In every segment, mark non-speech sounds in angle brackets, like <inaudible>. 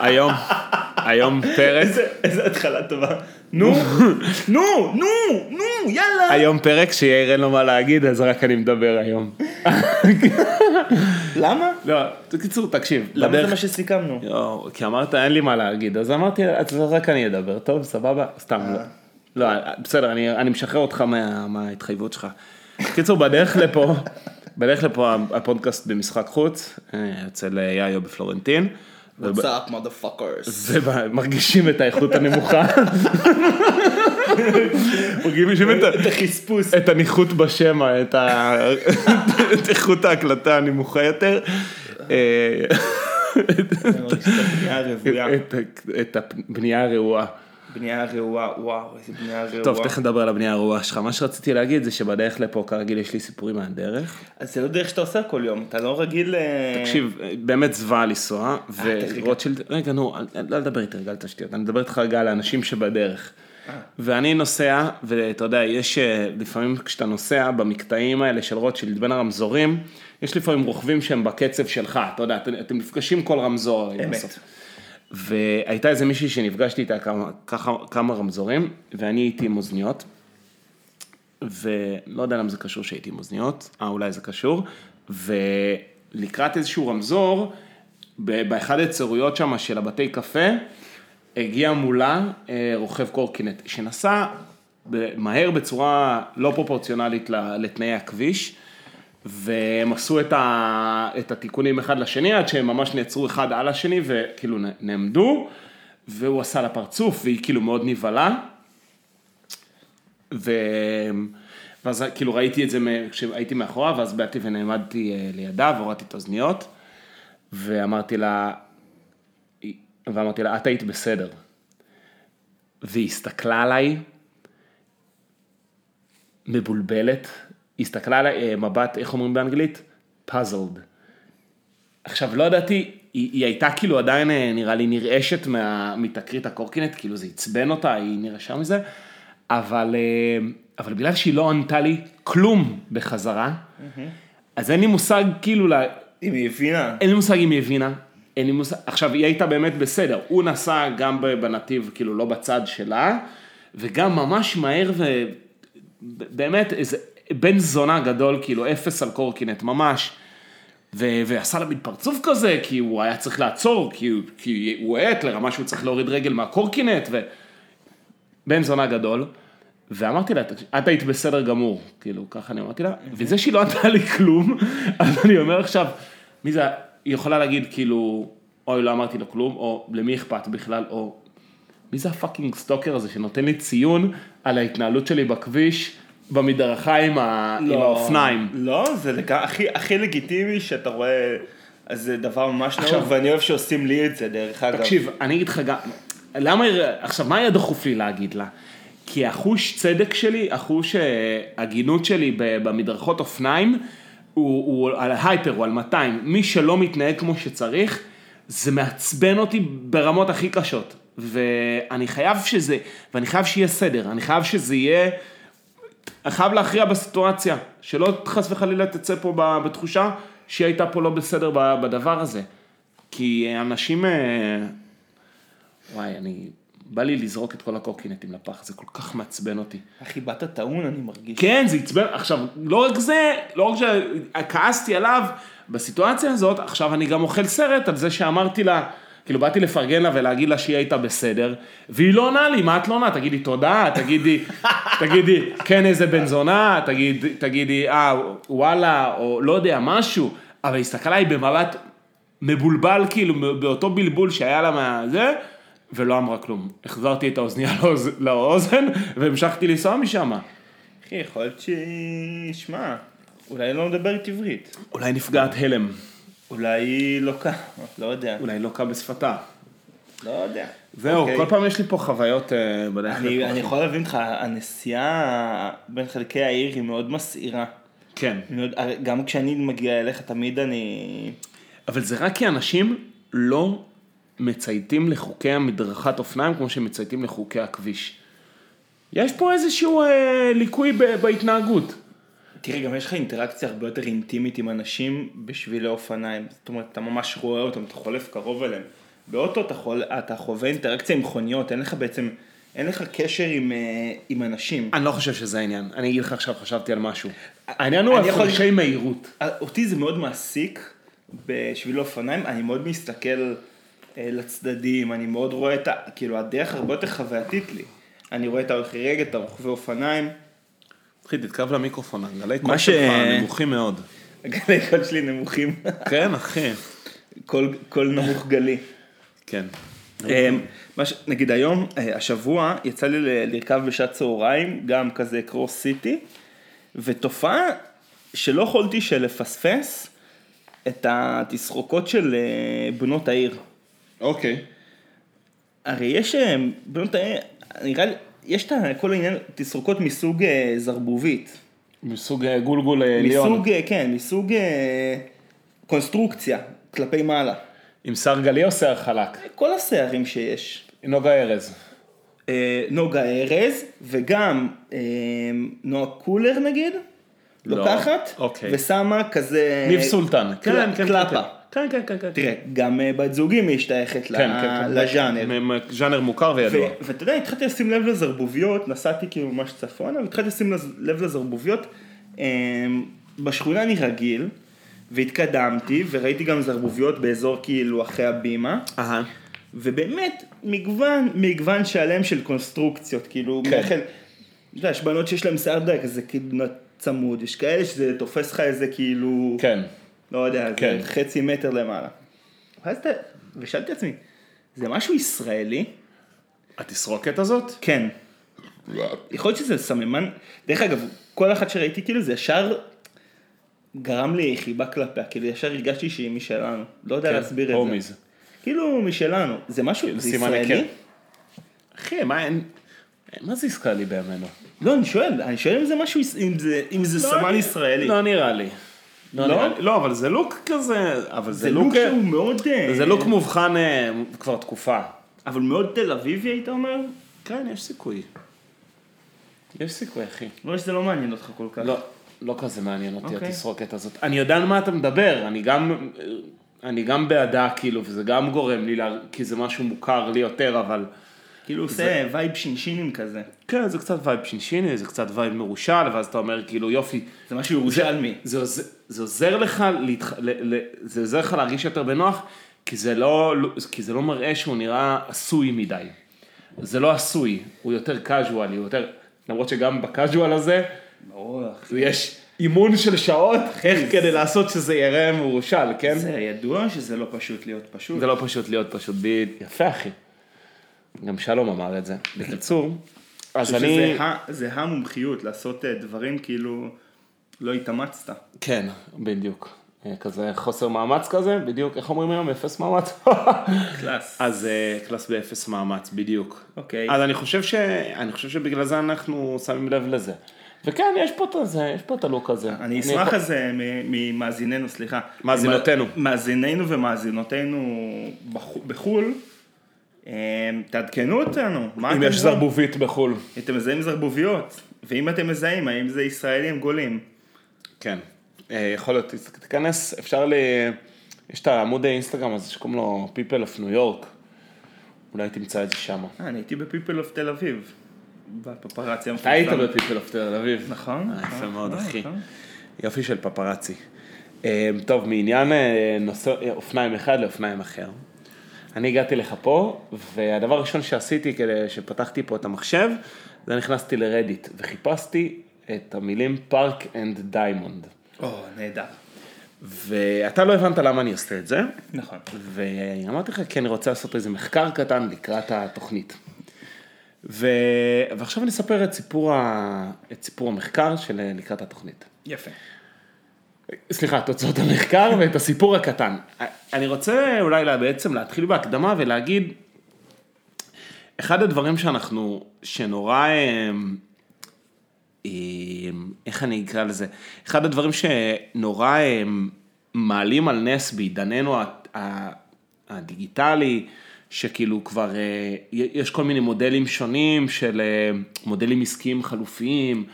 היום, היום פרק, איזה- התחלה טובה. נו, נו, נו, נו, יאללה. היום פרק שיאיר אין לו מה להגיד, אז רק אני מדבר היום. למה? לא, בקיצור, תקשיב. למה זה מה שסיכמנו? יואו, כי אמרת אין לי מה להגיד, אז אמרתי, אז רק אני אדבר, טוב, סבבה? סתם, לא. לא, בסדר, אני, אני משחרר אותך מה, מההתחייבות שלך. בקיצור, בדרך לפה, בדרך לפה הפודקאסט במשחק חוץ, אה, אצל אה, יאיו בפלורנטין. וב- What's up, motherfuckers? זה ב- מרגישים את האיכות הנמוכה. מרגישים את החספוס. את הניחות בשמע, את איכות ההקלטה הנמוכה יותר. אה, את הבנייה הרעועה. בנייה רעועה, וואו, איזה בנייה רעועה. טוב, תכף נדבר על הבנייה הרעועה שלך. מה שרציתי להגיד זה שבדרך לפה, כרגיל, יש לי סיפורים מהדרך. אז זה לא דרך שאתה עושה כל יום, אתה לא רגיל... אה, תקשיב, באמת זוועה לנסוע, תכף ורוטשילד, רגע, נו, לא לדבר איתי רגע על תשתיות, אני מדבר איתך רגע על האנשים שבדרך. ואני נוסע, ואתה יודע, יש אה, לפעמים כשאתה נוסע במקטעים האלה של רוטשילד בין הרמזורים, יש לפעמים רוכבים שהם בקצב שלך, אתה יודע, אתם, נפגשים כל רמזור. אמת. בסוף. והייתה איזה מישהי שנפגשתי איתה כמה, ככה, כמה רמזורים, ואני הייתי עם אוזניות, ולא יודע למה זה קשור שהייתי עם אוזניות, אה אולי זה קשור, ולקראת איזשהו רמזור, באחד האצטרויות שם של הבתי קפה, הגיע מולה אה, רוכב קורקינט, שנסע מהר בצורה לא פרופורציונלית לתנאי הכביש, והם עשו את, ה, את התיקונים אחד לשני, עד שהם ממש נעצרו אחד על השני, וכאילו נעמדו, והוא עשה לה פרצוף, והיא כאילו מאוד נבהלה. ו... ואז כאילו ראיתי את זה כשהייתי מאחורה, ואז באתי ונעמדתי אה, לידה והורדתי את האוזניות, ואמרתי לה, ואמרתי לה, את היית בסדר. והיא הסתכלה עליי, מבולבלת, הסתכלה עליי, אה, מבט, איך אומרים באנגלית? פאזלד. עכשיו, לא ידעתי, היא, היא הייתה כאילו עדיין, אה, נראה לי, נרעשת מה, מתקרית הקורקינט, כאילו זה עצבן אותה, היא נרעשה מזה, אבל, אה, אבל בגלל שהיא לא ענתה לי כלום בחזרה, אז אין לי מושג, כאילו, לה, אם היא הבינה. אין לי מושג אם היא הבינה, אין לי מושג, עכשיו היא הייתה באמת בסדר, הוא נסע גם בנתיב, כאילו לא בצד שלה, וגם ממש מהר ובאמת איזה בן זונה גדול, כאילו אפס על קורקינט, ממש. ו- ועשה לה מין פרצוף כזה, כי הוא היה צריך לעצור, כי, הוא- כי הוא האט לרמה שהוא צריך להוריד רגל מהקורקינט, ובן זונה גדול. ואמרתי לה, "תקשיב, את היית בסדר גמור, כאילו, ככה אני אמרתי לה, וזה שהיא לא ענתה לי כלום, <laughs> אז אני אומר עכשיו, מי זה, היא יכולה להגיד כאילו, אוי, לא אמרתי לו כלום, או למי אכפת בכלל, או מי זה הפאקינג סטוקר הזה שנותן לי ציון על ההתנהלות שלי בכביש, במדרכה עם, ה... עם האופניים. לא, זה לג... הכי, הכי לגיטימי שאתה רואה, אז זה דבר ממש עכשיו- נורא, ואני אוהב שעושים לי את זה, דרך אגב. תקשיב, אני אגיד לך גם, למה, עכשיו, מה היה דחוף לי להגיד לה? כי החוש צדק שלי, החוש אה, הגינות שלי במדרכות אופניים, הוא, הוא על הייפר, הוא על 200. מי שלא מתנהג כמו שצריך, זה מעצבן אותי ברמות הכי קשות. ואני חייב שזה, ואני חייב שיהיה סדר, אני חייב שזה יהיה, חייב להכריע בסיטואציה, שלא חס וחלילה תצא פה בתחושה שהיא הייתה פה לא בסדר בדבר הזה. כי אנשים, אה, וואי, אני, בא לי לזרוק את כל הקורקינטים לפח, זה כל כך מעצבן אותי. אחי, באת טעון, אני מרגיש. כן, זה עצבן, עכשיו, לא רק זה, לא רק שכעסתי עליו בסיטואציה הזאת, עכשיו אני גם אוכל סרט על זה שאמרתי לה, כאילו באתי לפרגן לה ולהגיד לה שהיא הייתה בסדר, והיא לא עונה לי, מה את לא עונה? תגידי תודה, תגידי, <laughs> תגידי, כן איזה בן זונה, תגיד, תגידי, אה, וואלה, או לא יודע, משהו, אבל היא הסתכלה עליי במבט מבולבל, כאילו, באותו בלבול שהיה לה מהזה, ולא אמרה כלום. החזרתי את האוזנייה לאוז- לאוזן, והמשכתי לנסוע משם. אחי, יכול להיות שהיא... שמע, אולי היא לא מדברת עברית. אולי נפגעת הלם, אולי היא לוקה, לא יודע. אולי לוקה בשפתה. לא יודע. זהו, אוקיי. כל פעם יש לי פה חוויות אה, בדרך אני, לפה. אני יכול להבין אותך, הנסיעה בין חלקי העיר היא מאוד מסעירה. כן, היא מאוד- גם כשאני מגיע אליך, תמיד אני... אבל זה רק כי אנשים לא מצייתים לחוקי המדרכת אופניים כמו שהם מצייתים לחוקי הכביש. יש פה איזשהו אה, ליקוי ב- בהתנהגות. תראה, גם יש לך אינטראקציה הרבה יותר אינטימית עם אנשים בשבילי אופניים. זאת אומרת, אתה ממש רואה אותם, אתה חולף קרוב אליהם. באוטו אתה, חול, אתה חווה אינטראקציה עם מכוניות, אין לך בעצם, אין לך קשר עם, אה, עם אנשים. אני לא חושב שזה העניין. אני אגיד לך עכשיו, חשבתי על משהו. העניין הוא אני יכול- הפרשי מהירות. אותי זה מאוד מעסיק בשביל אופניים, אני מאוד מסתכל אה, לצדדים, אני מאוד רואה את ה... כאילו, הדרך הרבה יותר חווייתית לי. אני רואה את ההולכי רגל, את הרוכבי אופניים. אחי, תתקרב למיקרופון, גלי הקול שלך נמוכים מאוד. הגלי קול שלי נמוכים. כן, אחי. קול, נמוך גלי. כן. אמ, מה ש... נגיד היום, אה, השבוע, יצא לי לרכב בשעת צהריים, גם כזה קרוס סיטי, ותופעה שלא יכולתי שלפספס את התסרוקות של אה, בנות העיר. אוקיי. הרי יש אה, בנות העיר, נראה לי, יש את כל העניין, תסרוקות מסוג אה, זרבובית. מסוג אה, גולגול אה, ליון. מסוג, אה, כן, מסוג אה, קונסטרוקציה, כלפי מעלה. עם שיער גלי או שיער חלק? כל השערים שיש. נוגה ארז. אה, נוגה ארז, וגם אה, נועה קולר נגיד, לא, לוקחת, אוקיי. ושמה כזה... ניב סולטן. קל- כן, כן, קלפה. כן, כן, כן, כן. תראה, גם אה, בת זוגי משתייכת כן, כן, כן. לז'אנר. ז'אנר מוכר וידוע. ואתה יודע, התחלתי לשים לב לזרבוביות, נסעתי כאילו ממש צפונה, והתחלתי לשים לב לזרבוביות. אה, בשכונה אני רגיל, והתקדמתי, וראיתי גם זרבוביות באזור כאילו אחרי הבימה. אהה. ובאמת, מגוון, מגוון שלם של קונסטרוקציות, כאילו, כן. כן. אתה יודע, יש בנות שיש להן שיער די כזה כאילו צמוד, יש כאלה שזה תופס לך איזה כאילו, כן. לא יודע, כן. זה חצי מטר למעלה. ואז אתה, ושאלתי את עצמי, זה משהו ישראלי? התסרוקת הזאת? כן. יכול להיות שזה סממן, דרך אגב, כל אחת שראיתי כאילו זה ישר גרם לי חיבה כלפיה, כאילו ישר הרגשתי שהיא משלנו, לא יודע כן, להסביר את זה. הומיז. כאילו משלנו, זה משהו, זה סימן ישראלי? היכר. אחי, מה אין... מה זה ישראלי בימינו? לא, אני שואל, אני שואל אם זה משהו, אם זה, אם זה סמן ישראלי. לא נראה לי. לא לא? לא, אבל זה לוק כזה, אבל זה זה לוק. שהוא מאוד, אה, זה לוק מובחן אה, כבר תקופה. אבל מאוד תל אביבי היית אומר? כן, יש סיכוי. יש סיכוי, אחי. לא שזה לא מעניין אותך כל כך. לא, לא כזה מעניין אותי אוקיי. התסרוקת הזאת. אני יודע על מה אתה מדבר, אני גם, אני גם בעדה, כאילו, וזה גם גורם לי, לה, כי זה משהו מוכר לי יותר, אבל... כאילו עושה vibe שינשינים כזה. כן, זה קצת vibe שינשיני, זה קצת vibe מרושל, ואז אתה אומר, כאילו, יופי, זה משהו ירושלמי. זה, עוז- זה עוזר לך, להתח... ל... ל... זה עוזר לך להרגיש יותר בנוח, כי זה לא, כי זה לא מראה שהוא נראה עשוי מדי. זה לא עשוי, הוא יותר קאז'ואלי, הוא יותר, למרות שגם בקאז'ואל הזה, ברור. יש אימון של שעות, איך כדי לעשות שזה יראה מרושל, כן? זה ידוע שזה לא פשוט להיות פשוט. זה לא פשוט להיות פשוט בי... יפה אחי. גם שלום אמר את זה. בקיצור, אז אני... שזה זה המומחיות, לעשות אה, דברים כאילו לא התאמצת. כן, בדיוק. אה, כזה חוסר מאמץ כזה, בדיוק, איך אומרים היום? אפס מאמץ? קלאס. <laughs> אז אה, קלאס באפס מאמץ, בדיוק. אוקיי. אז אני חושב, ש... אני חושב שבגלל זה אנחנו שמים לב לזה. וכן, יש פה את זה, יש פה את הלוק הזה. אני אשמח יכול- על זה מ- ממאזיננו, סליחה. מאזינותינו. מאזיננו ומאזינותינו בח- בחו"ל, תעדכנו אותנו. האם יש זרבובית בחו"ל. אתם מזהים זרבוביות, ואם אתם מזהים, האם זה ישראלים גולים? כן, אה, יכול להיות, תיכנס, אפשר ל... יש את העמוד האינסטגרם הזה שקוראים לו People of New York, אולי תמצא את זה שם. אה, אני הייתי בפיפל אוף תל אביב, בפפרצי אתה היית המפורסם. ב-People of תל אביב. נכון. אה, יפה נכון, מאוד, נכון, אחי. נכון. יופי של פפרצי. אה, טוב, מעניין אה, נושא, אה, אופניים אחד לאופניים אחר. אני הגעתי לך פה, והדבר הראשון שעשיתי כדי שפתחתי פה את המחשב, זה נכנסתי ל Reddit, וחיפשתי את המילים Park and Diamond. או, נהדר. ואתה לא הבנת למה אני עושה את זה, נכון. ואמרתי לך, כי אני רוצה לעשות איזה מחקר קטן לקראת התוכנית. ו... ועכשיו אני אספר את סיפור, ה... את סיפור המחקר של לקראת התוכנית. יפה. סליחה, תוצאות המחקר ואת הסיפור הקטן. אני רוצה אולי בעצם להתחיל בהקדמה ולהגיד, אחד הדברים שאנחנו, שנורא, אמ, אמ, איך אני אקרא לזה, אחד הדברים שנורא אמ, מעלים על נס בעידננו הדיגיטלי, שכאילו כבר אה, יש כל מיני מודלים שונים של אה, מודלים עסקיים חלופיים,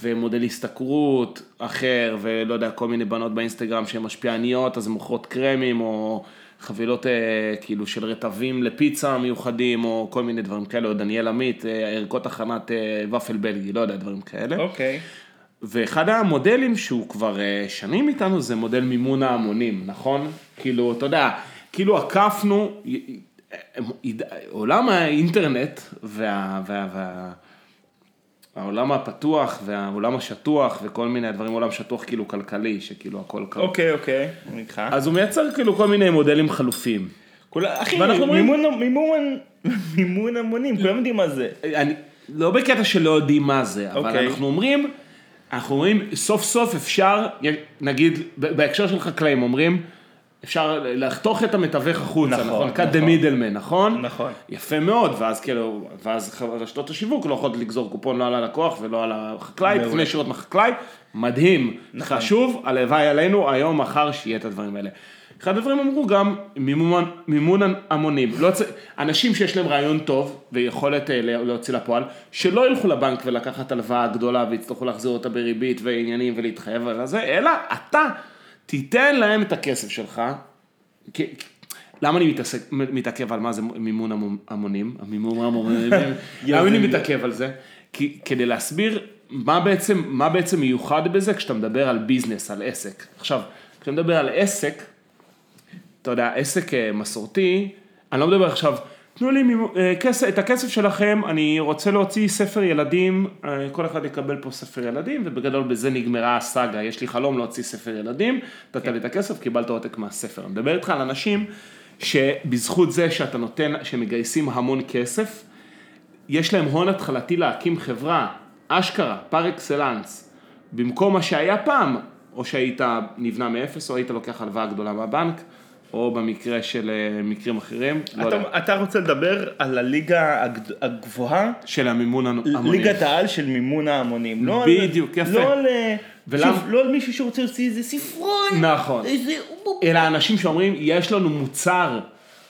ומודל השתכרות אחר, ולא יודע, כל מיני בנות באינסטגרם שהן משפיעניות, אז הן מוכרות קרמים, או חבילות אה, כאילו של רטבים לפיצה מיוחדים, או כל מיני דברים כאלה, או דניאל עמית, אה, ערכות הכנת אה, ופל בלגי, לא יודע, דברים כאלה. אוקיי. ואחד המודלים שהוא כבר אה, שנים איתנו זה מודל מימון ההמונים, נכון? כאילו, אתה יודע, כאילו עקפנו, עולם האינטרנט וה... וה, וה העולם הפתוח והעולם השטוח וכל מיני דברים, עולם שטוח כאילו כלכלי, שכאילו הכל קרה. אוקיי, אוקיי, אני איתך. אז הוא מייצר כאילו כל מיני מודלים חלופיים. כולה- אחי, אומרים- מימון- מימון- מימון המונים, כולם יודעים מה זה. אני, לא בקטע שלא יודעים מה זה, אבל אוקיי. אנחנו אומרים, אנחנו אומרים, סוף סוף אפשר, נגיד, בהקשר של חקלאים, אומרים, אפשר לחתוך את המתווך החוצה, נכון, נכון? cut the נכון. middleman, נכון? נכון. יפה מאוד, ואז כאילו, ואז רשתות השיווק לא יכולות לגזור קופון לא על הלקוח ולא על החקלאי, מעולה. תקנה ישירות מהחקלאי, מדהים, נכון. חשוב, הלוואי עלינו, היום, מחר, שיהיה את הדברים האלה. אחד הדברים אמרו גם מימון, מימון המונים, לא, צ- אנשים שיש להם רעיון טוב ויכולת אה, להוציא לפועל, שלא ילכו לבנק ולקחת הלוואה גדולה ויצטרכו להחזיר אותה בריבית ועניינים ולהתחייב על זה, אלא אתה תיתן להם את הכסף שלך, כי- למה אני מתעסק, מתעכב על מה זה מימון המ- המונים, המימון המונים, <laughs> למה אני מתעכב על זה? כי, כדי להסביר מה בעצם, מה בעצם מיוחד בזה כשאתה מדבר על ביזנס, על עסק. עכשיו, כשאתה מדבר על עסק, אתה יודע, עסק אה, מסורתי, אני לא מדבר עכשיו, תנו לי אה, את הכסף שלכם, אני רוצה להוציא ספר ילדים, אה, כל אחד יקבל פה ספר ילדים, ובגדול בזה נגמרה הסאגה, יש לי חלום להוציא ספר ילדים, נתת לי את הכסף, קיבלת עותק מהספר. אני מדבר איתך על אנשים שבזכות זה שאתה נותן, שמגייסים המון כסף, יש להם הון התחלתי להקים חברה, אשכרה, פר אקסלנס, במקום מה שהיה פעם, או שהיית נבנה מאפס, או היית לוקח הלוואה גדולה מהבנק, או במקרה של אה, מקרים אחרים, לא יודע, אתה- אתה רוצה לדבר על הליגה הגבוהה, של המימון המונים. ליגת העל של מימון ההמונים. לא על- בדיוק, יפה. לא על... אה, ולמה- שוב, לא על מישהו שרוצה להוציא איזה ספרון. נכון. איזה... אלא אנשים שאומרים, יש לנו מוצר,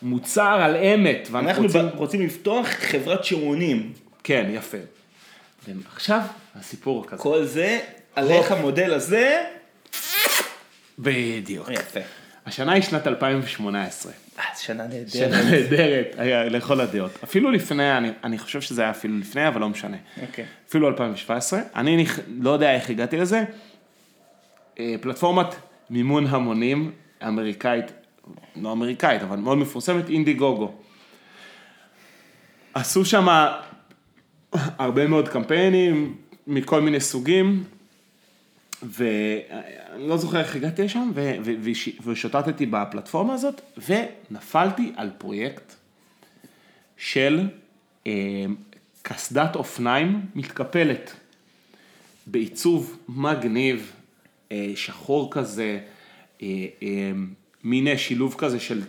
מוצר על אמת, ואנחנו אנחנו רוצים... רוצים לפתוח חברת שעונים. כן, יפה. עכשיו, הסיפור כזה. כל זה, על איך המודל הזה... בדיוק. יפה. השנה היא שנת 2018. אה, שנה נהדרת. שנה נהדרת, לכל הדעות. אפילו לפני, אני, אני חושב שזה היה אפילו לפני, אבל לא משנה. אוקיי. אפילו 2017. אני נכ- לא יודע איך הגעתי לזה. אה, פלטפורמת מימון המונים אמריקאית, לא אמריקאית, אבל מאוד מפורסמת, אינדי גוגו. עשו שם הרבה מאוד קמפיינים מכל מיני סוגים, ואני לא זוכר איך הגעתי לשם, ו- ו- וש- ושוטטתי בפלטפורמה הזאת, ונפלתי על פרויקט של אה, קסדת אופניים מתקפלת, בעיצוב מגניב, אה, שחור כזה, אה, אה, שילוב כזה של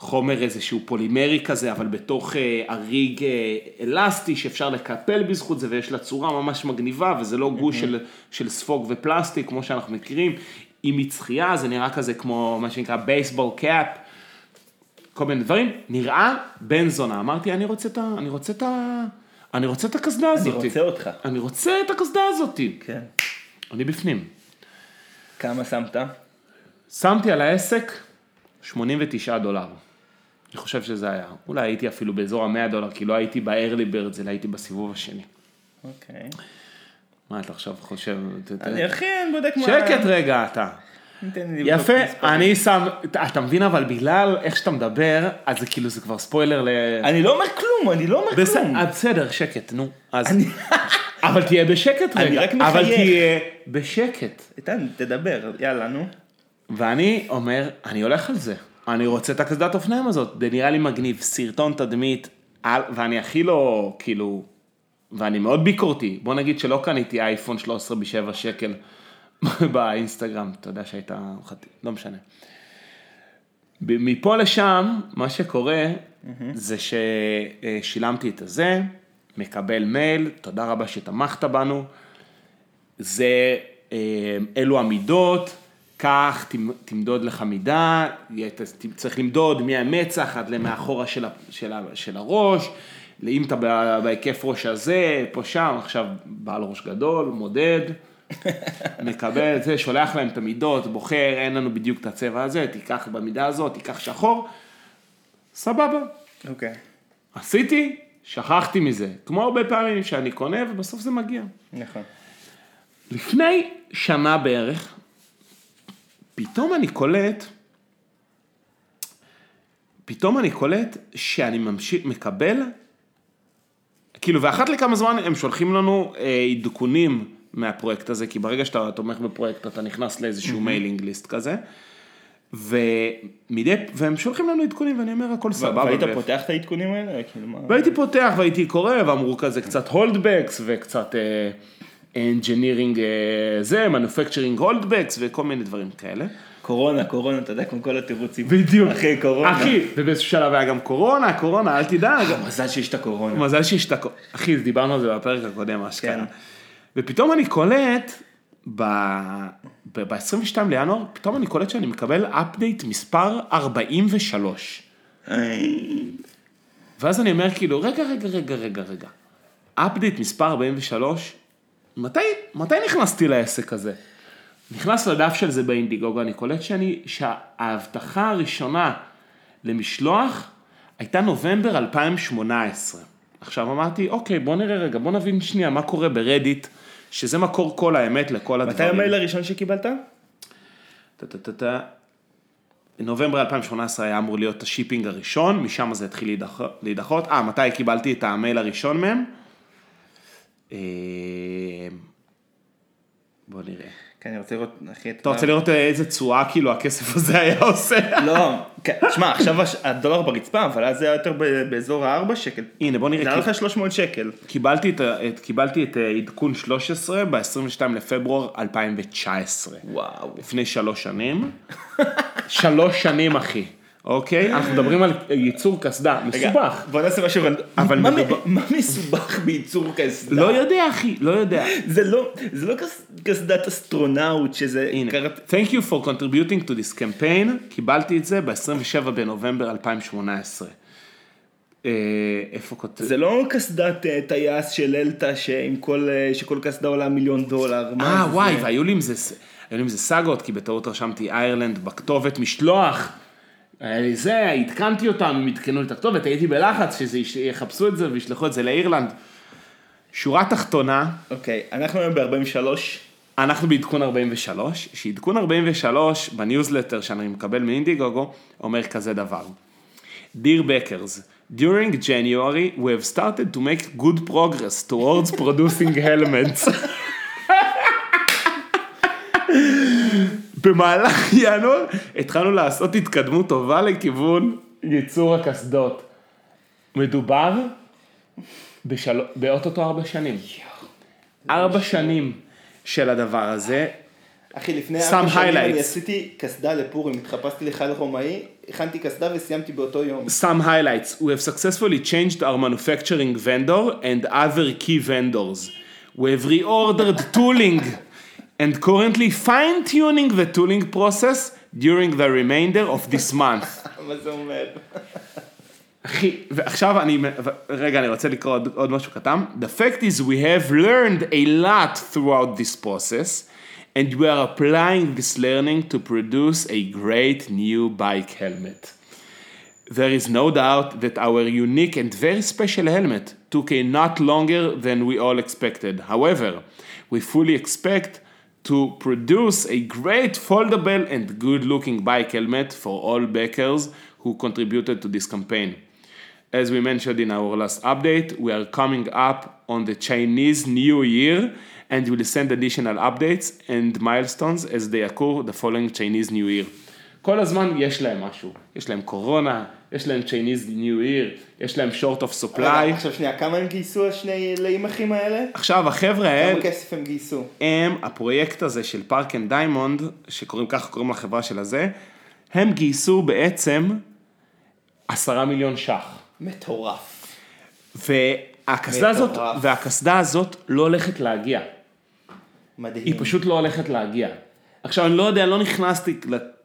חומר איזשהו פולימרי כזה, אבל בתוך אה, אריג אה, אלסטי שאפשר לקפל בזכות זה, ויש לה צורה ממש מגניבה, וזה לא גוש של, של ספוג ופלסטיק, כמו שאנחנו מכירים. עם מצחייה, זה נראה כזה כמו מה שנקרא בייסבול קאפ, כל מיני דברים. נראה בן זונה. אמרתי, אני רוצה את ה... אני רוצה את ה... אני רוצה את הקסדה אני הזאת. רוצה אותך. אני רוצה את הקסדה הזאת. כן. אני בפנים. כמה שמת? שמתי על העסק 89 דולר. אני חושב שזה היה. אולי הייתי אפילו באזור ה-100 דולר, כי לא הייתי ב-early birds, אלא הייתי בסיבוב השני. אוקיי. מה אתה עכשיו חושב? אני הכי בודק מה... שקט רגע אתה. יפה. אני שם, אתה מבין אבל בגלל איך שאתה מדבר, אז זה כאילו זה כבר ספוילר ל... אני לא אומר כלום, אני לא אומר כלום. בסדר, שקט, נו. אז... אני- <laughs> אבל תהיה בשקט אני רגע. רק אבל מחייך. תהיה בשקט. איתן, תדבר, יאללה, נו. ואני אומר, אני הולך על זה. אני רוצה את הקסדת אופניים הזאת, זה נראה לי מגניב, סרטון תדמית, ואני הכי לא, כאילו, ואני מאוד ביקורתי. בוא נגיד שלא קניתי אייפון 13 ב-7 שקל <laughs> באינסטגרם, אתה יודע שהייתה, לא משנה. מפה לשם, מה שקורה, זה ששילמתי את הזה, מקבל מייל, תודה רבה שתמכת בנו. זה, אה, אלו המידות, קח, תמ- תמדוד לך מידה, צריך למדוד מהמצח עד למאחורה של, של, של הראש, אם אתה בהיקף ראש הזה, פה שם, עכשיו בעל ראש גדול, מודד, <laughs> מקבל את זה, שולח להם את המידות, בוחר, אין לנו בדיוק את הצבע הזה, תיקח במידה הזאת, תיקח שחור, סבבה. אוקיי. עשיתי, שכחתי מזה. כמו הרבה פעמים שאני קונה ובסוף זה מגיע. נכון. לפני שנה בערך, פתאום אני קולט, פתאום אני קולט שאני ממשיך, מקבל, כאילו, ואחת לכמה זמן הם שולחים לנו אה, עדכונים מהפרויקט הזה, כי ברגע שאתה תומך בפרויקט אתה נכנס לאיזשהו mailing list כזה, ומדי, והם שולחים לנו עדכונים ואני אומר הכל סבבה. והיית ו- פותח את העדכונים האלה? כאילו מה? והייתי פותח והייתי קורא ואמרו כזה קצת holdbacks וקצת engineering זה, manufacturing holdbacks וכל מיני דברים כאלה. קורונה, קורונה, אתה יודע, כמו כל התירוצים. בדיוק. אחי, קורונה. אחי, ובאיזשהו שלב היה גם קורונה, קורונה, אל תדאג. מזל שיש את הקורונה. מזל שיש את הקורונה. אחי, דיברנו על זה בפרק הקודם, אשכרה. כן. ופתאום אני קולט, ב-22 לינואר, פתאום אני קולט שאני מקבל update מספר 43. ואז אני אומר כאילו, רגע, רגע, רגע, רגע, רגע. update מספר 43, מתי, מתי נכנסתי לעסק הזה? נכנס לדף של זה ב Indiegogo, אני קולט שאני, שההבטחה הראשונה למשלוח הייתה נובמבר 2018. עכשיו אמרתי, אוקיי, בוא נראה רגע, בוא נבין שנייה מה קורה ב Reddit, שזה מקור כל האמת לכל הדברים. מתי המייל הראשון שקיבלת? טה-טה-טה-טה. נובמבר 2018 היה אמור להיות ה shipping הראשון, משם זה התחיל להידח- להידחות. אה, מתי קיבלתי את המייל הראשון מהם? אה, בוא נראה. כן, אני רוצה לראות, אחי, אתה רוצה לראות איזה תשואה כאילו הכסף הזה היה <laughs> עושה? לא, כן, שמע, עכשיו הדולר ברצפה, אבל אז זה היה יותר באזור ה-4 שקל. הנה, בוא נראה. זה היה לך 300 שקל. קיבלתי את, קיבלתי את אה, עדכון 13 ב-22 לפברואר 2019. וואו. לפני שלוש שנים. שלוש שנים, אחי. אוקיי? אנחנו מדברים על ייצור קסדה, מסובך. בוא נעשה משהו, אבל מה מסובך בייצור קסדה? לא יודע, אחי, לא יודע. זה לא, זה לא קס- קסדת אסטרונאוט שזה, הנה, Thank you for contributing to this campaign, קיבלתי את זה ב-27 בנובמבר 2018. אה, איפה כותב? זה לא קסדת אה, טייס של אלתא אה, שכל קסדה עולה מיליון דולר. אה? וואי, והיו לי עם זה, היו לי עם זה סאגות, כי בטעות רשמתי איירלנד בכתובת משלוח. היה לי זה, עדכנתי אותם, הם עדכנו את הכתובת, הייתי בלחץ שזה יש- יחפשו את זה וישלחו את זה לאירלנד. שורה תחתונה, אוקיי, אנחנו היום ב-43. אנחנו בעדכון 43, שעדכון 43 בניוזלטר שאני מקבל מאינדיגוגו, אומר כזה דבר. Dear Backers, during January we have started to make good progress towards producing helmets. <laughs> במהלך <laughs> ינואר התחלנו לעשות התקדמות טובה לכיוון ייצור הקסדות. מדובר בשל... באוטוטו ארבע שנים. ארבע שנים של הדבר הזה. אחי, לפני Some ארבע שנים highlights. אני עשיתי קסדה לפורים, התחפשתי לחייל רומאי, הכנתי קסדה וסיימתי באותו יום. Some highlights. We have successfully changed our manufacturing vendor and other key vendors. We have reordered tooling and currently fine tuning the tooling process during the remainder of this month. מה זה אומר? אחי, ועכשיו אני, רגע, אני רוצה לקרוא עוד, עוד משהו קטן. The fact is we have learned a lot throughout this process, and we are applying this learning to produce a great new bike helmet. There is no doubt that our unique and very special helmet took a lot longer than we all expected. However, we fully expect to produce a great foldable and good looking bike helmet for all backers who contributed to this campaign. As we mentioned in our last update, we are coming up on the Chinese New Year and will send additional updates and milestones as they occur the following Chinese New Year. כל הזמן יש להם משהו, יש להם קורונה, יש להם Chinese New Year, יש להם short of supply. רגע, עכשיו שנייה, כמה הם גייסו השני לאימחים האלה? עכשיו החבר'ה האלה, כמה כסף הם גייסו? הם, הפרויקט הזה של פארק אנד דיימונד, שקוראים ככה קוראים לחברה של הזה, הם גייסו בעצם עשרה מיליון ש"ח. מטורף. והקסדה הזאת. והקסדה הזאת לא הולכת להגיע. מדהים. היא פשוט לא הולכת להגיע. עכשיו אני לא יודע, לא נכנסתי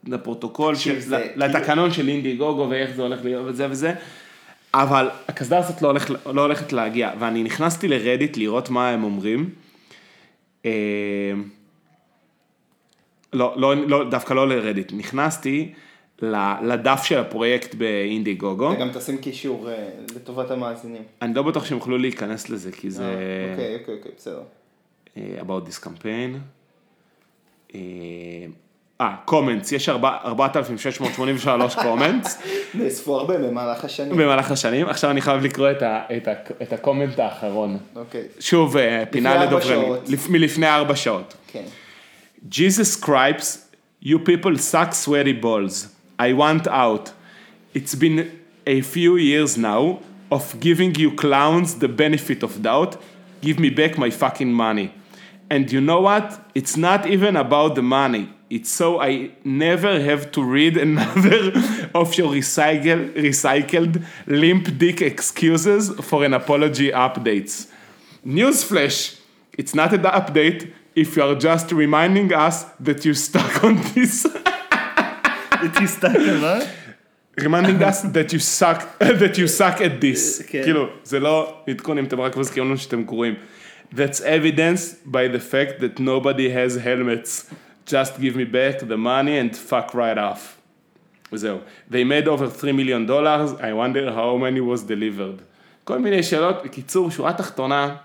לפרוטוקול, של, זה לתקנון של אינדי גוגו ואיך זה הולך להיות וזה וזה, אבל הקסדה הזאת לא, הולך, לא הולכת להגיע, ואני נכנסתי לרדיט לראות מה הם אומרים. אה, לא, לא, לא, דווקא לא לרדיט, נכנסתי לדף של הפרויקט באינדי גוגו. אתה גם תשים קישור אה, לטובת המאזינים. אני לא בטוח שהם יוכלו להיכנס לזה, כי זה... אה, אוקיי, אוקיי, אוקיי, בסדר. אה, about this campaign. אה, אה, comments, יש ארבע- 4,683 comments נאספו הרבה במהלך השנים. במהלך השנים, עכשיו אני חייב לקרוא את הקומנט האחרון. אוקיי, שוב, אה, פינה. לפ- מלפני ארבע שעות. כן. Jesus Christ, you people suck sweaty balls. I want out. It's been a few years now of giving you clowns the benefit of doubt. Give me back my fucking money. And you know what? It's not even about the money. It's so I never have to read another <laughs> of your recycle, recycled limp dick excuses for an apology updates. Newsflash, it's not an update if you are just reminding us that you stuck on this. <laughs> תסתכל, מה? reminding us <laughs> that you suck, that you suck at this. כן. כאילו, זה לא עדכון אם אתם רק מזכירים לנו שאתם קוראים. That's evidence by the fact that nobody has helmets. Just give me back the money and fuck right off. וזהו. They made over 3 million dollars, I wonder how many was delivered. כל מיני שאלות, בקיצור, שורה תחתונה,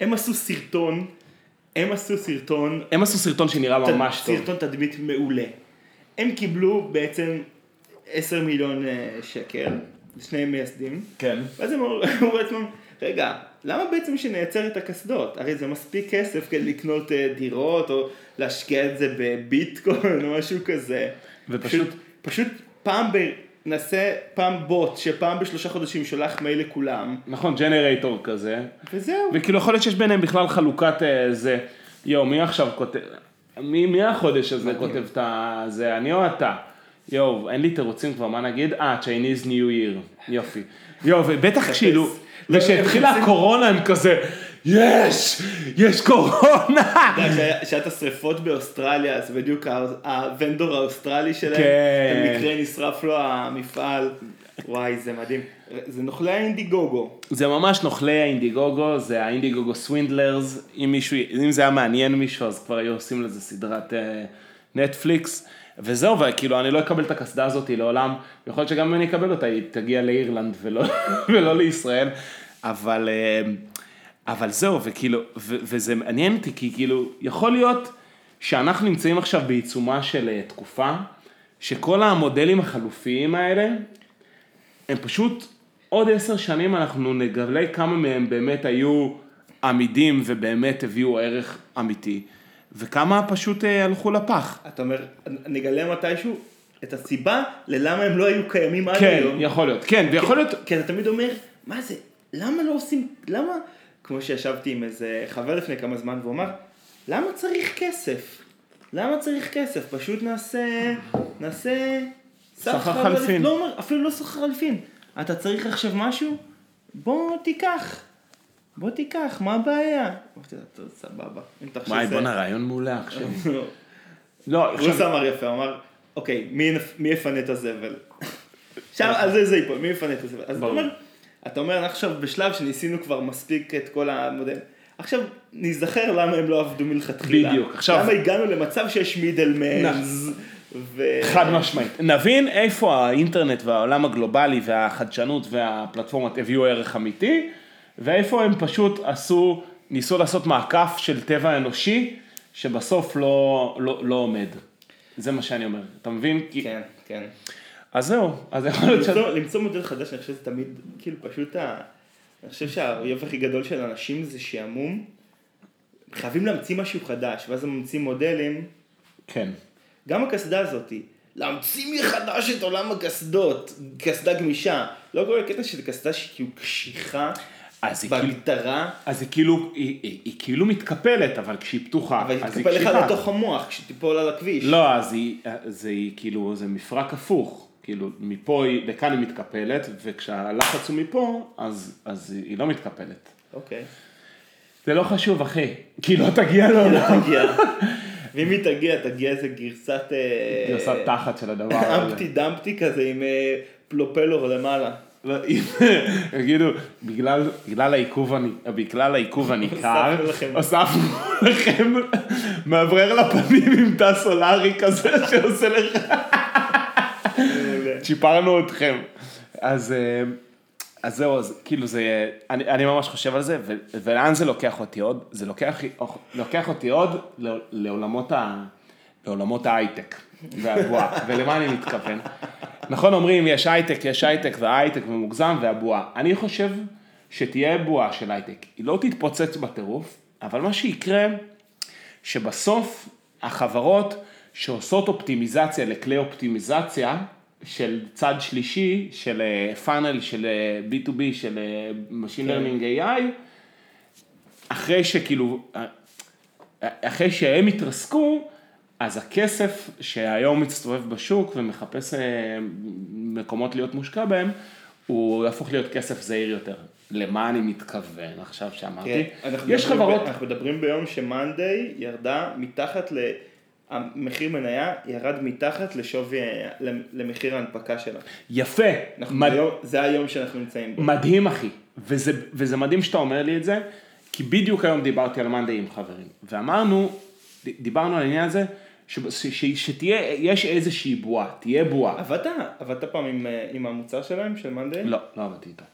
הם עשו סרטון, הם עשו סרטון, הם עשו סרטון שנראה ממש טוב. סרטון תדמית מעולה. הם קיבלו בעצם 10 מיליון אה, שקל, שני מייסדים, כן. ואז הם אמרו לעצמם, רגע, למה בעצם שנייצר את הקסדות? הרי זה מספיק כסף כדי לקנות אה, דירות, או להשקיע את זה בביטקוין או משהו כזה. ופשוט- פשוט, פשוט פעם ב... נעשה פעם בוט, שפעם בשלושה חודשים שולח מייל לכולם, נכון, ג'נרייטור כזה. וזהו. וכאילו יכול להיות שיש ביניהם בכלל חלוקת אה, זה, יואו, מי עכשיו כותב, מי, מי החודש הזה כותב את. זה, אני או אתה? יואו, אין לי תירוצים כבר, מה נגיד? אה, Chinese New Year, יופי. יואו, ובטח כשאילו, וכשהתחילה הקורונה הם כזה, יש, יש קורונה! שהיה- את השריפות באוסטרליה, אז בדיוק ה vendor האוסטרלי שלהם, כן. במקרה נשרף לו המפעל. וואי, זה מדהים. זה נוכלי ה Indiegogo. זה ממש נוכלי ה Indiegogo, זה ה Indiegogo swindlers, אם מישהו, אם זה היה מעניין מישהו אז כבר היו עושים לזה סדרת אה, נטפליקס, וזהו, וכאילו אני לא אקבל את הקסדה הזאת לעולם, יכול להיות שגם אם אני אקבל אותה היא תגיע לאירלנד ולא, <laughs> ולא לישראל, אבל, אה, אבל זהו, וכאילו, ו, וזה מעניין אותי, כי כאילו, יכול להיות שאנחנו נמצאים עכשיו בעיצומה של אה, תקופה, שכל המודלים החלופיים האלה, הם פשוט, עוד עשר שנים אנחנו נגלה כמה מהם באמת היו עמידים ובאמת הביאו ערך אמיתי, וכמה פשוט אה, הלכו לפח. אתה אומר, נגלה מתישהו את הסיבה ללמה הם לא היו קיימים עד כן, היום. יכול להיות, כן, ויכול להיות, כי אתה תמיד אומר, מה זה, למה לא עושים, למה, כמו שישבתי עם איזה חבר לפני כמה זמן והוא אמר, למה צריך כסף? למה צריך כסף? פשוט נעשה, נעשה סחר חליפין. לא אפילו לא סחר חליפין. אתה צריך עכשיו משהו? בוא תיקח. בוא תיקח, מה הבעיה? אמרתי לו, "טוב, סבבה. וואי בואנה רעיון מעולה עכשיו. <laughs> לא, רוס עכשיו, אמר יפה, אמר, אוקיי, מי יפ- מי יפנה את הזבל? <laughs> עכשיו, על זה זה ייפול, מי יפנה את הזבל? אז אתה. אומר, אתה אומר, אנחנו עכשיו בשלב שניסינו כבר מספיק את כל המודל. עכשיו, ניזכר למה הם לא עבדו מלכתחילה. בדיוק, עכשיו- למה הגענו למצב שיש מידלמנס, ו... חד משמעית. נבין איפה האינטרנט והעולם הגלובלי והחדשנות והפלטפורמות הביאו ערך אמיתי, ואיפה הם פשוט עשו, ניסו לעשות מעקף של טבע אנושי, שבסוף לא, לא, לא עומד. זה מה שאני אומר, אתה מבין? כי- כן, כן. אז זהו, אז יכול להיות ש... למצוא, למצוא מודל חדש, אני חושב שזה תמיד, כאילו פשוט, ה... אני חושב שהאויב הכי גדול של אנשים זה שעמום. חייבים להמציא משהו חדש, ואז הם ממציאים מודלים. כן. גם הקסדה הזאתי, להמציא מחדש את עולם הקסדות, קסדה גמישה. לא כל הקטע של קסדה שהיא כאילו קשיחה, אז היא כאילו, בהגדרה, אז היא כאילו, היא, היא, היא כאילו מתקפלת, אבל כשהיא פתוחה, אבל היא אז היא תקפל לך. לתוך המוח כשתיפול על הכביש. לא, אז היא, זה היא כאילו, זה מפרק הפוך. כאילו, מפה היא, לכאן היא מתקפלת, וכשהלחץ הוא מפה, אז, אז היא לא מתקפלת. אוקיי. זה לא חשוב, אחי. כי לא תגיע לעולם. תגיע. ואם היא תגיע, תגיע איזה גרסת... אה, גרסת תחת של הדבר הזה. אמפטי דמפטי כזה עם אה, פלופלור למעלה. לא, יגידו, בגלל, בגלל העיכוב, בגלל העיכוב הניכר, הוספנו לכם. מאוורר לפנים עם תא סולארי כזה שעושה לך, צ'יפרנו אתכם. אז, אה, אז זהו, אז כאילו זה, אני, אני ממש חושב על זה, ו, ולאן זה לוקח אותי עוד? זה לוקח, לוקח אותי עוד לעולמות, ה, לעולמות ההייטק והבועה, ולמה אני מתכוון? נכון אומרים, יש הייטק, יש הייטק והייטק ומוגזם והבועה. אני חושב שתהיה בועה של הייטק. היא לא תתפוצץ בטירוף, אבל מה שיקרה, שבסוף החברות שעושות אופטימיזציה לכלי אופטימיזציה של צד שלישי, של פאנל, של אה, B2B, של אה, Machine כן. Learning AI, אחרי שכאילו, אה, אחרי שהם התרסקו, אז הכסף שהיום מסתובב בשוק ומחפש אה, מקומות להיות מושקע בהם, הוא יהפוך להיות כסף זעיר יותר. למה אני מתכוון עכשיו שאמרתי? כן, יש חברות, ב- אנחנו מדברים ביום שמאנדיי ירדה מתחת ל... המחיר מניה ירד מתחת לשווי, למחיר ההנפקה שלה. יפה, אנחנו מד... ביום, זה היום שאנחנו נמצאים בו. מדהים אחי, וזה, וזה מדהים שאתה אומר לי את זה, כי בדיוק היום דיברתי על Monday עם חברים, ואמרנו, דיברנו על העניין הזה, ש, ש, ש, שתהיה, יש איזושהי בועה, תהיה בועה. עבדת, עבדת פעם עם, אה, עם המוצר שלהם, של Monday? לא, לא עבדתי איתו.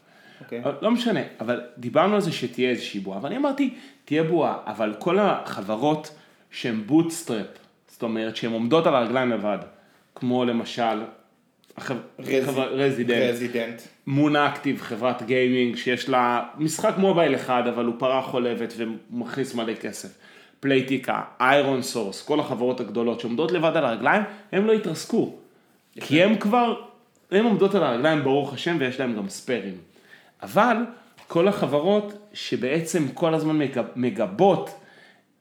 אוקיי. אבל לא משנה, אבל דיברנו על זה שתהיה איזושהי בועה, ואני אמרתי, תהיה בועה, אבל כל החברות שהן bootstrap, זאת אומרת שהן עומדות על הרגליים לבד, כמו למשל, Resident, Resident. Moon Active, חברת גיימינג, שיש לה משחק מובייל אחד, אבל הוא פרה חולבת ומכניס מלא כסף. Playtika, ironSource, כל החברות הגדולות שעומדות לבד על הרגליים, הם לא יתרסקו. כי הם כבר, הם עומדות על הרגליים ברוך השם ויש להם גם ספיירים. אבל כל החברות שבעצם כל הזמן מגב- מגבות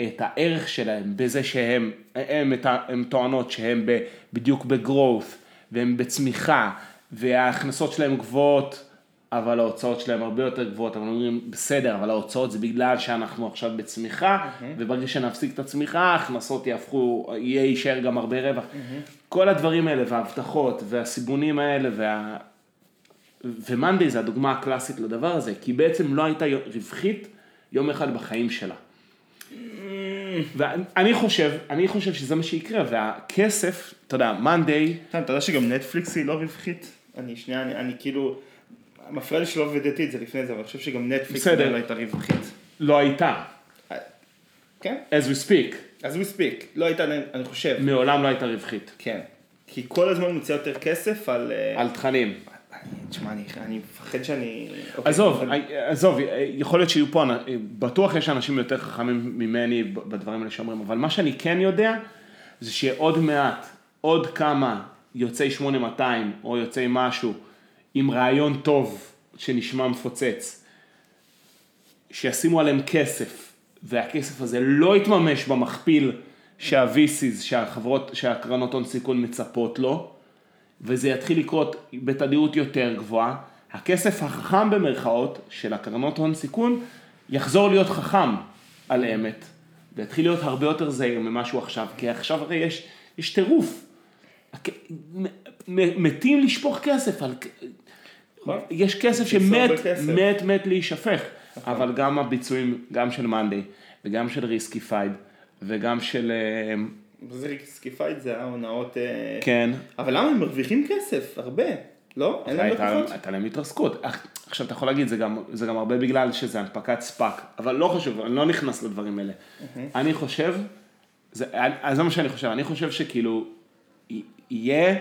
את הערך שלהם בזה שהם, הם, את ה- הם טוענות שהם בדיוק בגרואות והם בצמיחה וההכנסות שלהם גבוהות אבל ההוצאות שלהם הרבה יותר גבוהות, אבל אומרים בסדר, אבל ההוצאות זה בגלל שאנחנו עכשיו בצמיחה, וברגע שנפסיק את הצמיחה, ההכנסות יהפכו, יהיה יישאר גם הרבה רווח. כל הדברים האלה וההבטחות והסיבונים האלה וה... ומאנדי זה הדוגמה הקלאסית לדבר הזה, כי בעצם לא הייתה רווחית יום אחד בחיים שלה. ואני חושב, אני חושב שזה מה שיקרה, והכסף, אתה יודע, מאנדי, אתה יודע שגם נטפליקס היא לא רווחית? אני שנייה, אני, אני כאילו, מפריע לי שלא וידאתי את זה לפני זה, אבל אני חושב שגם נטפליקס. לא הייתה רווחית. לא הייתה, כן? as we speak, אז we speak, לא הייתה, אני חושב, מעולם לא הייתה רווחית, כן. כי כל הזמן מוציא יותר כסף על... אה, על תכנים. תשמע, אני, אני מפחד שאני... אוקיי, עזוב, אבל- עזוב, יכול להיות שיהיו פה, בטוח יש אנשים יותר חכמים ממני בדברים האלה שאומרים, אבל מה שאני כן יודע, זה שעוד מעט, עוד כמה יוצאי 8200 או יוצאי משהו, עם רעיון טוב שנשמע מפוצץ, שישימו עליהם כסף, והכסף הזה לא יתממש במכפיל שה-VCs, שהחברות, שהקרנות הון סיכון מצפות לו, וזה יתחיל לקרות בתדירות יותר גבוהה, הכסף החכם במרכאות של הקרנות הון סיכון יחזור להיות חכם על אמת, ויתחיל להיות הרבה יותר זהיר ממה שהוא עכשיו, כי עכשיו הרי יש, יש טירוף. מתים לשפוך כסף על... נכון. יש כסף שמת. נכון. מת, מת להישפך, אבל גם הביצועים, גם של Monday, וגם של Riskified, וגם של... אה, Riskified זה ההונאות... אה, כן. אבל למה הם מרוויחים כסף? הרבה. לא? אין להם לקוחות? הייתה להם התרסקות. עכשיו אתה יכול להגיד, זה גם, זה גם הרבה בגלל שזה הנפקת ספאק, אבל לא חשוב, אני לא נכנס לדברים האלה. אני חושב, זה, אז זה מה שאני חושב, אני חושב שכאילו, יהיה,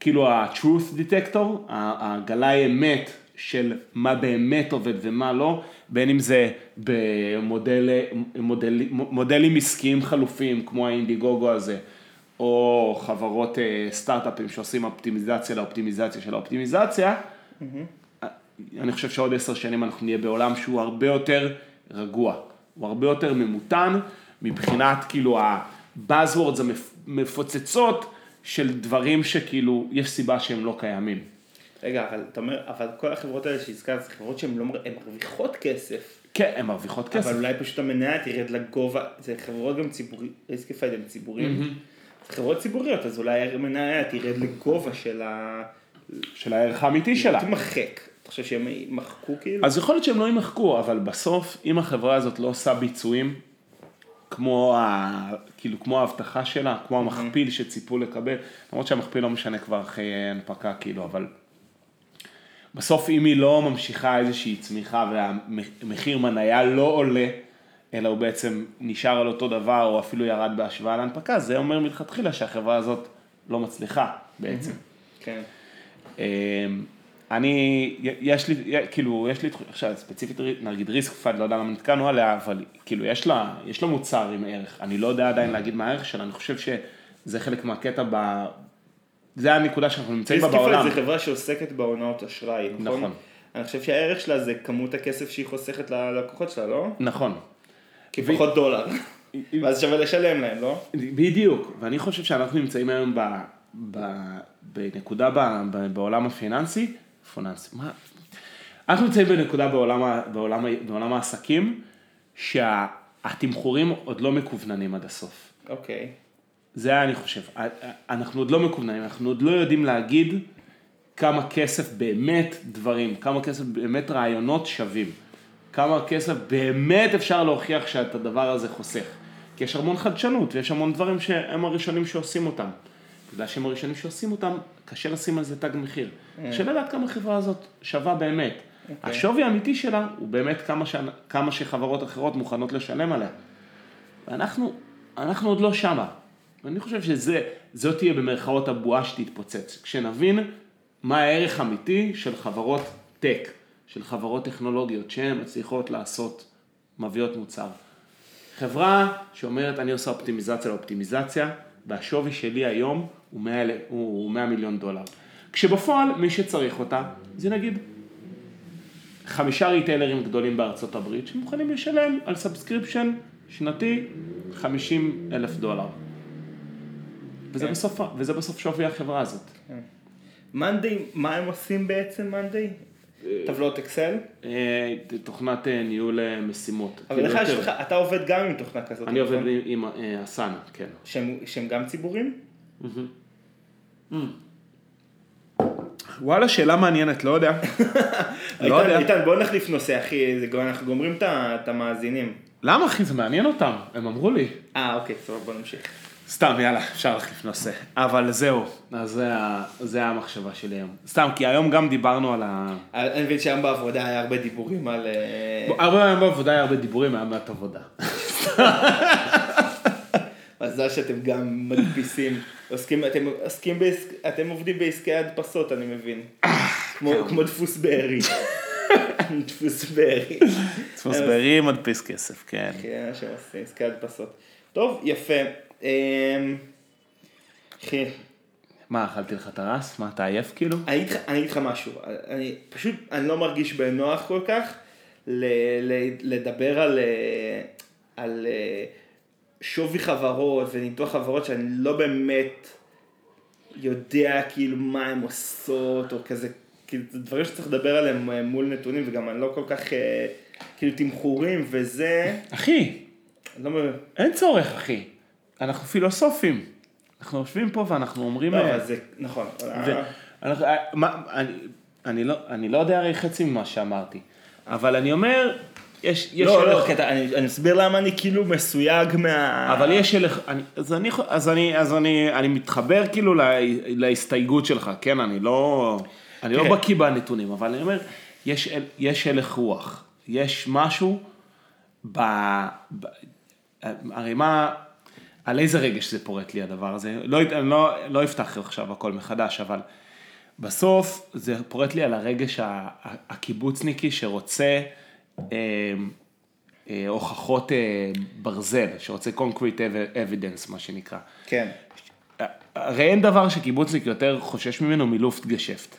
כאילו ה-truth detector, הגלאי אמת של מה באמת עובד ומה לא, בין אם זה במודל, מודל, מודלים עסקיים חלופיים, כמו האינדיגוגו הזה, או חברות אה, סטארט-אפים שעושים אופטימיזציה לאופטימיזציה של האופטימיזציה, אני חושב שעוד עשר שנים אנחנו נהיה בעולם שהוא הרבה יותר רגוע, הוא הרבה יותר ממותן מבחינת כאילו ה-buzzwords המפוצצות של דברים שכאילו יש סיבה שהם לא קיימים. רגע, אבל אתה אומר, אבל כל החברות האלה שהזכרת, זה חברות שהן לא, מר- הן מרוויחות כסף. כן, הן מרוויחות כסף. אבל אולי פשוט המניה תרד לגובה, זה חברות גם ציבוריות, Riskified הם ציבוריים, זה חברות ציבוריות, אז אולי המניה תרד לגובה של ה... של הערך האמיתי שלה. תמחק. אתה חושב שהם ימחקו כאילו? אז יכול להיות שהם לא ימחקו, אבל בסוף, אם החברה הזאת לא עושה ביצועים, כמו, ה, כאילו, כמו ההבטחה שלה, כמו המכפיל שציפו לקבל, למרות שהמכפיל לא משנה כבר אחרי הנפקה, כאילו, אבל בסוף אם היא לא ממשיכה איזושהי צמיחה והמחיר מניה לא עולה, אלא הוא בעצם נשאר על אותו דבר, או אפילו ירד בהשוואה להנפקה, זה אומר מלכתחילה שהחברה הזאת לא מצליחה בעצם. כן. אני, יש לי, כאילו, יש לי, עכשיו ספציפית, נגיד ריסק פאד, לא יודע למה נתקענו עליה, אבל כאילו, יש לה, יש לה מוצר עם ערך, אני לא יודע עדיין להגיד מה הערך שלה, אני חושב שזה חלק מהקטע ב... זה הנקודה שאנחנו נמצאים בה בעולם. ריסק פאד זה חברה שעוסקת בהונאות אשראי, נכון? נכון. אני חושב שהערך שלה זה כמות הכסף שהיא חוסכת ללקוחות שלה, לא? נכון. כי פחות דולר. <laughs> ואז שווה לשלם להם, לא? בדיוק, ואני חושב שאנחנו נמצאים היום ב, ב, בנקודה ב, ב, בעולם הפיננסי, פיננסי, מה? אנחנו נמצאים בנקודה בעולם, בעולם, בעולם העסקים, שהתמחורים עוד לא מקווננים עד הסוף. אוקיי. Okay. זה אני חושב, אנחנו עוד לא מקווננים, אנחנו עוד לא יודעים להגיד כמה כסף באמת דברים, כמה כסף באמת רעיונות שווים. כמה כסף באמת אפשר להוכיח שאת הדבר הזה חוסך. כי יש המון חדשנות ויש המון דברים שהם הראשונים שעושים אותם. בגלל שהם הראשונים שעושים אותם, קשה לשים על זה תג מחיר. Mm. קשה לדעת כמה החברה הזאת שווה באמת. Okay. אוקיי. השווי האמיתי שלה הוא באמת כמה, ש... כמה שחברות אחרות מוכנות לשלם עליה. ואנחנו אנחנו עוד לא שמה. ואני חושב שזאת תהיה במרכאות הבועה שתתפוצץ. כשנבין מה הערך האמיתי של חברות tech. של חברות טכנולוגיות שהן מצליחות לעשות, מביאות מוצר. חברה שאומרת אני עושה אופטימיזציה לאופטימיזציה, והשווי שלי היום הוא 100, הוא 100 מיליון דולר. כשבפועל מי שצריך אותה זה נגיד חמישה ריטיילרים גדולים בארצות הברית שמוכנים לשלם על subscription שנתי 50 אלף דולר. וזה, כן. בסוף, וזה בסוף שווי החברה הזאת. כן. מה הם עושים בעצם מאנדיי? טבלות אקסל? אה, תוכנת אה, ניהול אה, משימות. אבל לך יש לך, אתה עובד גם עם תוכנה כזאת. אני עובד עם אסנה, כן. שהם גם ציבורים? וואלה, שאלה מעניינת, לא יודע. <laughs> לא יודע. איתן, בוא נחליף נושא, אחי, אנחנו גומרים את המאזינים. למה, אחי? זה מעניין אותם, הם אמרו לי. אה, אוקיי, טוב, בוא נמשיך. סתם, יאללה, אפשר להחליף נושא. אבל זהו, אז זה, זה המחשבה שלי היום. סתם, כי היום גם דיברנו על ה... אני מבין שהיום בעבודה היה הרבה דיבורים על... אה, הרבה היום בעבודה היה הרבה דיבורים, היה מעט עבודה. <laughs> מזל שאתם גם מדפיסים, עוסקים, אתם, עוסקים בעסק, אתם עובדים בעסקי הדפסות, אני מבין. כמו, כן. כמו דפוס בארי. דפוס בארי. דפוס בארי מדפיס כסף, כן. כן, שעושים עסקי הדפסות. טוב, יפה. אמ, אחי. מה, אכלתי לך את הרס? מה, אתה עייף כאילו? אני אגיד לך משהו, אני פשוט, אני לא מרגיש בנוח כל כך לדבר על, אה, על אה, שווי חברות וניתוח חברות שאני לא באמת יודע כאילו מה הן עושות או כזה, כאילו זה דברים שצריך לדבר עליהם אה, מול נתונים וגם אני לא כל כך, כאילו תמחורים וזה. אחי, לא... אין צורך אחי. אנחנו פילוסופים. אנחנו יושבים פה ואנחנו אומרים... לא, אבל זה, נכון. ואנחנו, מה, אני, אני, לא, אני לא יודע הרי חצי ממה שאמרתי, אבל אני אומר, יש... יש לא, לא, קטע, אני, אני אסביר למה אני כאילו מסויג מה... אבל יש הלך, אני, אז, אני, אז, אני, אז אני, אני מתחבר כאילו לה, להסתייגות שלך, כן, אני לא, אני לא כן. לא בקיא בנתונים, אבל אני אומר, יש, יש הלך רוח, יש משהו ב... ב הרי מה... על איזה רגש זה פורט לי הדבר הזה, לא, אני לא, לא אפתח עכשיו הכל מחדש, אבל בסוף זה פורט לי על הרגש הקיבוצניקי שרוצה הוכחות אה, ברזל, שרוצה concrete evidence מה שנקרא. כן. הרי אין דבר שקיבוצניק יותר חושש ממנו מלופט גשפט.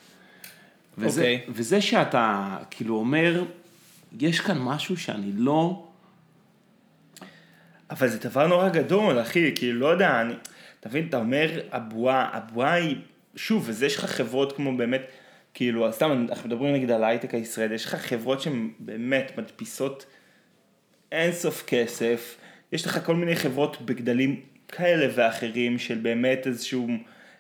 וזה, okay. אוקיי. וזה שאתה כאילו אומר, יש כאן משהו שאני לא... אבל זה דבר נורא גדול, אחי, כאילו, לא יודע, אני, אתה מבין, אתה אומר, הבועה, הבועה היא, שוב, וזה יש לך חברות כמו באמת, כאילו, סתם, אנחנו מדברים נגיד על ההייטק הישראלי, יש לך חברות שהן באמת מדפיסות אינסוף כסף, יש לך כל מיני חברות בגדלים כאלה ואחרים של באמת איזשהו,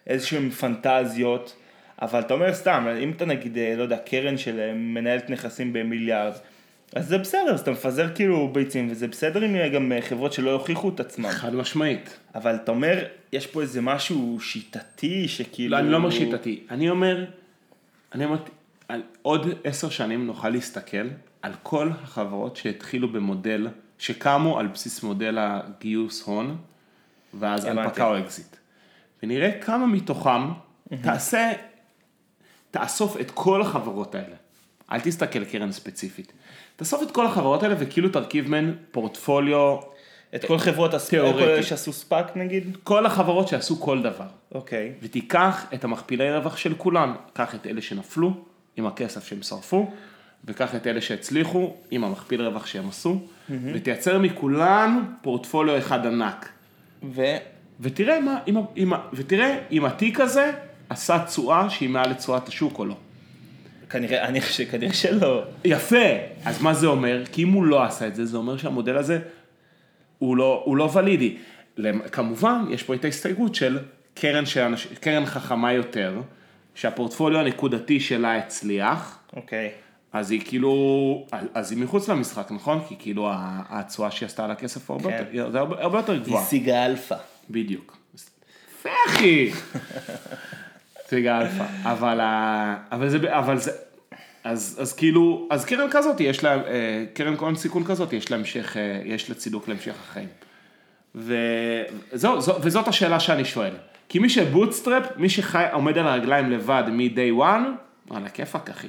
איזשהם פנטזיות, אבל אתה אומר סתם, אם אתה נגיד, אה, לא יודע, קרן של אה, מנהלת נכסים במיליארד, אז זה בסדר, אז אתה מפזר כאילו ביצים, וזה בסדר אם יהיה גם אה, חברות שלא יוכיחו את עצמם. חד משמעית. אבל אתה אומר, יש פה איזה משהו שיטתי שכאילו... לא, אני לא אומר שיטתי. אני אומר, אני אומר, על עוד עשר שנים נוכל להסתכל על כל החברות שהתחילו במודל, שקמו על בסיס מודל הגיוס הון, ואז. הנפקה או אקזיט. ונראה כמה מתוכם תעשה, תאסוף את כל החברות האלה. אל תסתכל קרן ספציפית. תאסוף את כל החברות האלה וכאילו תרכיב מהן פורטפוליו, את כל חברות ה SPAC, תיאורטי. כל אלה שעשו SPAC נגיד? כל החברות שעשו כל דבר. אוקיי. ותיקח את המכפילי רווח של כולן, קח את אלה שנפלו עם הכסף שהם שרפו, וקח את אלה שהצליחו עם המכפיל רווח שהם עשו, ותייצר מכולן פורטפוליו אחד ענק. ו... ותראה, מה, אם, אם, ותראה אם התיק הזה עשה תשואה שהיא מעל לתשואת השוק או לא. כנראה, אני חושב שכנראה שלא. יפה, אז מה זה אומר? כי אם הוא לא עשה את זה, זה אומר שהמודל הזה הוא לא, הוא לא ולידי. כמובן, יש פה את ההסתייגות של קרן, שאנש, קרן חכמה יותר, שהפורטפוליו הנקודתי שלה הצליח, אוקיי. אז היא כאילו, אז היא מחוץ למשחק, נכון? כי כאילו התשואה שהיא עשתה על הכסף הרבה, כן. יותר, זה הרבה, הרבה יותר גבוהה. השיגה אלפא. בדיוק. יפה אחי. <laughs> סיגה אלפא. אבל, אבל זה, אבל זה, אז, אז כאילו, אז קרן כזאת יש לה, אה, קרן הון סיכון כזאת יש לה אה, יש לה צידוק להמשך החיים. וזו, זו, וזאת השאלה שאני שואל. כי מי ש bootstrap, מי שחי, עומד על הרגליים לבד מ-day one, וואלה כיפאק אחי.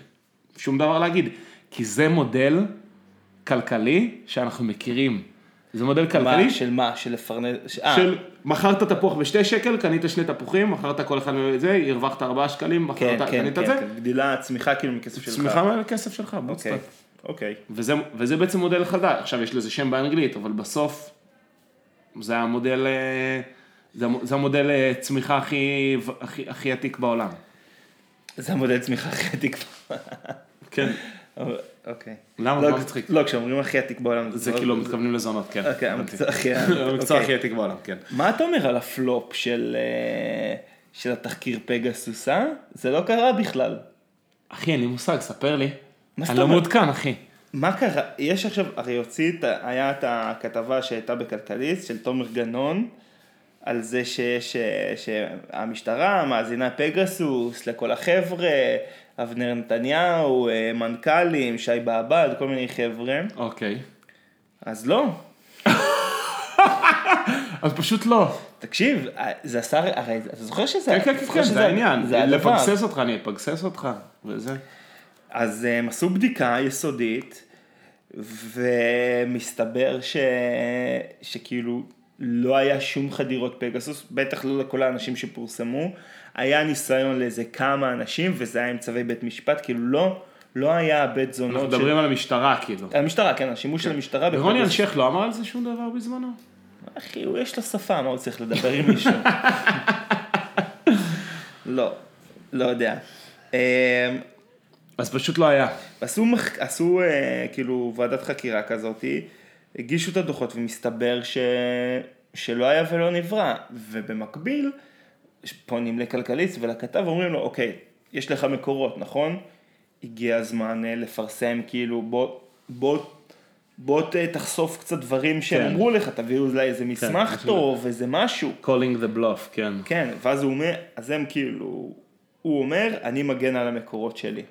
שום דבר להגיד. כי זה מודל כלכלי שאנחנו מכירים. זה מודל כלכלי של מה? של לפרנס... אה, של מכרת תפוח בשתי שקל, קנית שני תפוחים, מכרת כל אחד מזה, הרווחת ארבעה שקלים, כן, מכרת, כן, קנית כן, את זה, כן, גדילה, צמיחה כאילו מכסף שלך. צמיחה מהכסף שלך, אוקיי, bootstrap. אוקיי. וזה, וזה בעצם מודל חדש, עכשיו יש לזה שם באנגלית, אבל בסוף זה המודל, אה, זה, המ- זה המודל אה, צמיחה הכי, הכי, הכי עתיק בעולם. זה המודל צמיחה הכי עתיק. כן. אוקיי. למה? לא, מה מצחיק? לא, כשאומרים הכי עתיק בעולם. זה לא- כאילו מתכוונים לזונות, כן. אוקיי. המקצוע הכי- <laughs> המקצוע אוקיי. הכי עתיק בעולם, כן. מה אתה אומר על הפלופ של אה, של התחקיר פגסוס, אה? זה לא קרה בכלל. אחי, אין לי מושג, ספר לי. אני לא? מעודכן, אחי. מה קרה? יש עכשיו, הרי הוציא, היה את הכתבה שהייתה בכלכליסט של תומר גנון, על זה שיש, אה, שהמשטרה מאזינה פגסוס לכל החבר'ה, אבנר נתניהו, אה, מנכ"לים, שי בעבד, כל מיני חבר'ה, אוקיי. אז לא. <laughs> אז פשוט לא. תקשיב, אה, זה עשה, הרי אתה זוכר שזה, כן, כן, כן, כן, זה העניין. זה. לפגסס אותך, אני אפגסס אותך, וזה. אז הם עשו בדיקה יסודית, ומסתבר ש... שכאילו לא היה שום חדירות פגסוס, בטח לא לכל האנשים שפורסמו, היה ניסיון לאיזה כמה אנשים, וזה היה עם צווי בית משפט, כאילו לא, לא היה בית אנחנו זונות מדברים על המשטרה, כאילו. המשטרה, כן, השימוש של המשטרה ורוני. אלשיך לא אמר על זה שום דבר בזמנו? אחי, הוא יש לו שפה, מה הוא צריך לדבר עם מישהו? <laughs> לא, לא יודע. אמ, אז פשוט לא היה. עשו, מח... עשו אה, כאילו ועדת חקירה כזאתי, הגישו את הדוחות ומסתבר ש... שלא היה ולא נברא, ובמקביל פונים לכלכליסט ולכתב ואומרים לו, אוקיי, יש לך מקורות, נכון? הגיע הזמן אה, לפרסם, כאילו בוא, בוא, בוא ת- תחשוף קצת דברים שהם כן. אמרו לך, תביאו אולי איזה מסמך משהו טוב, איזה משהו. calling the bluff, כן. כן, ואז הוא אומר, אז הם כאילו, הוא אומר, אני מגן על המקורות שלי.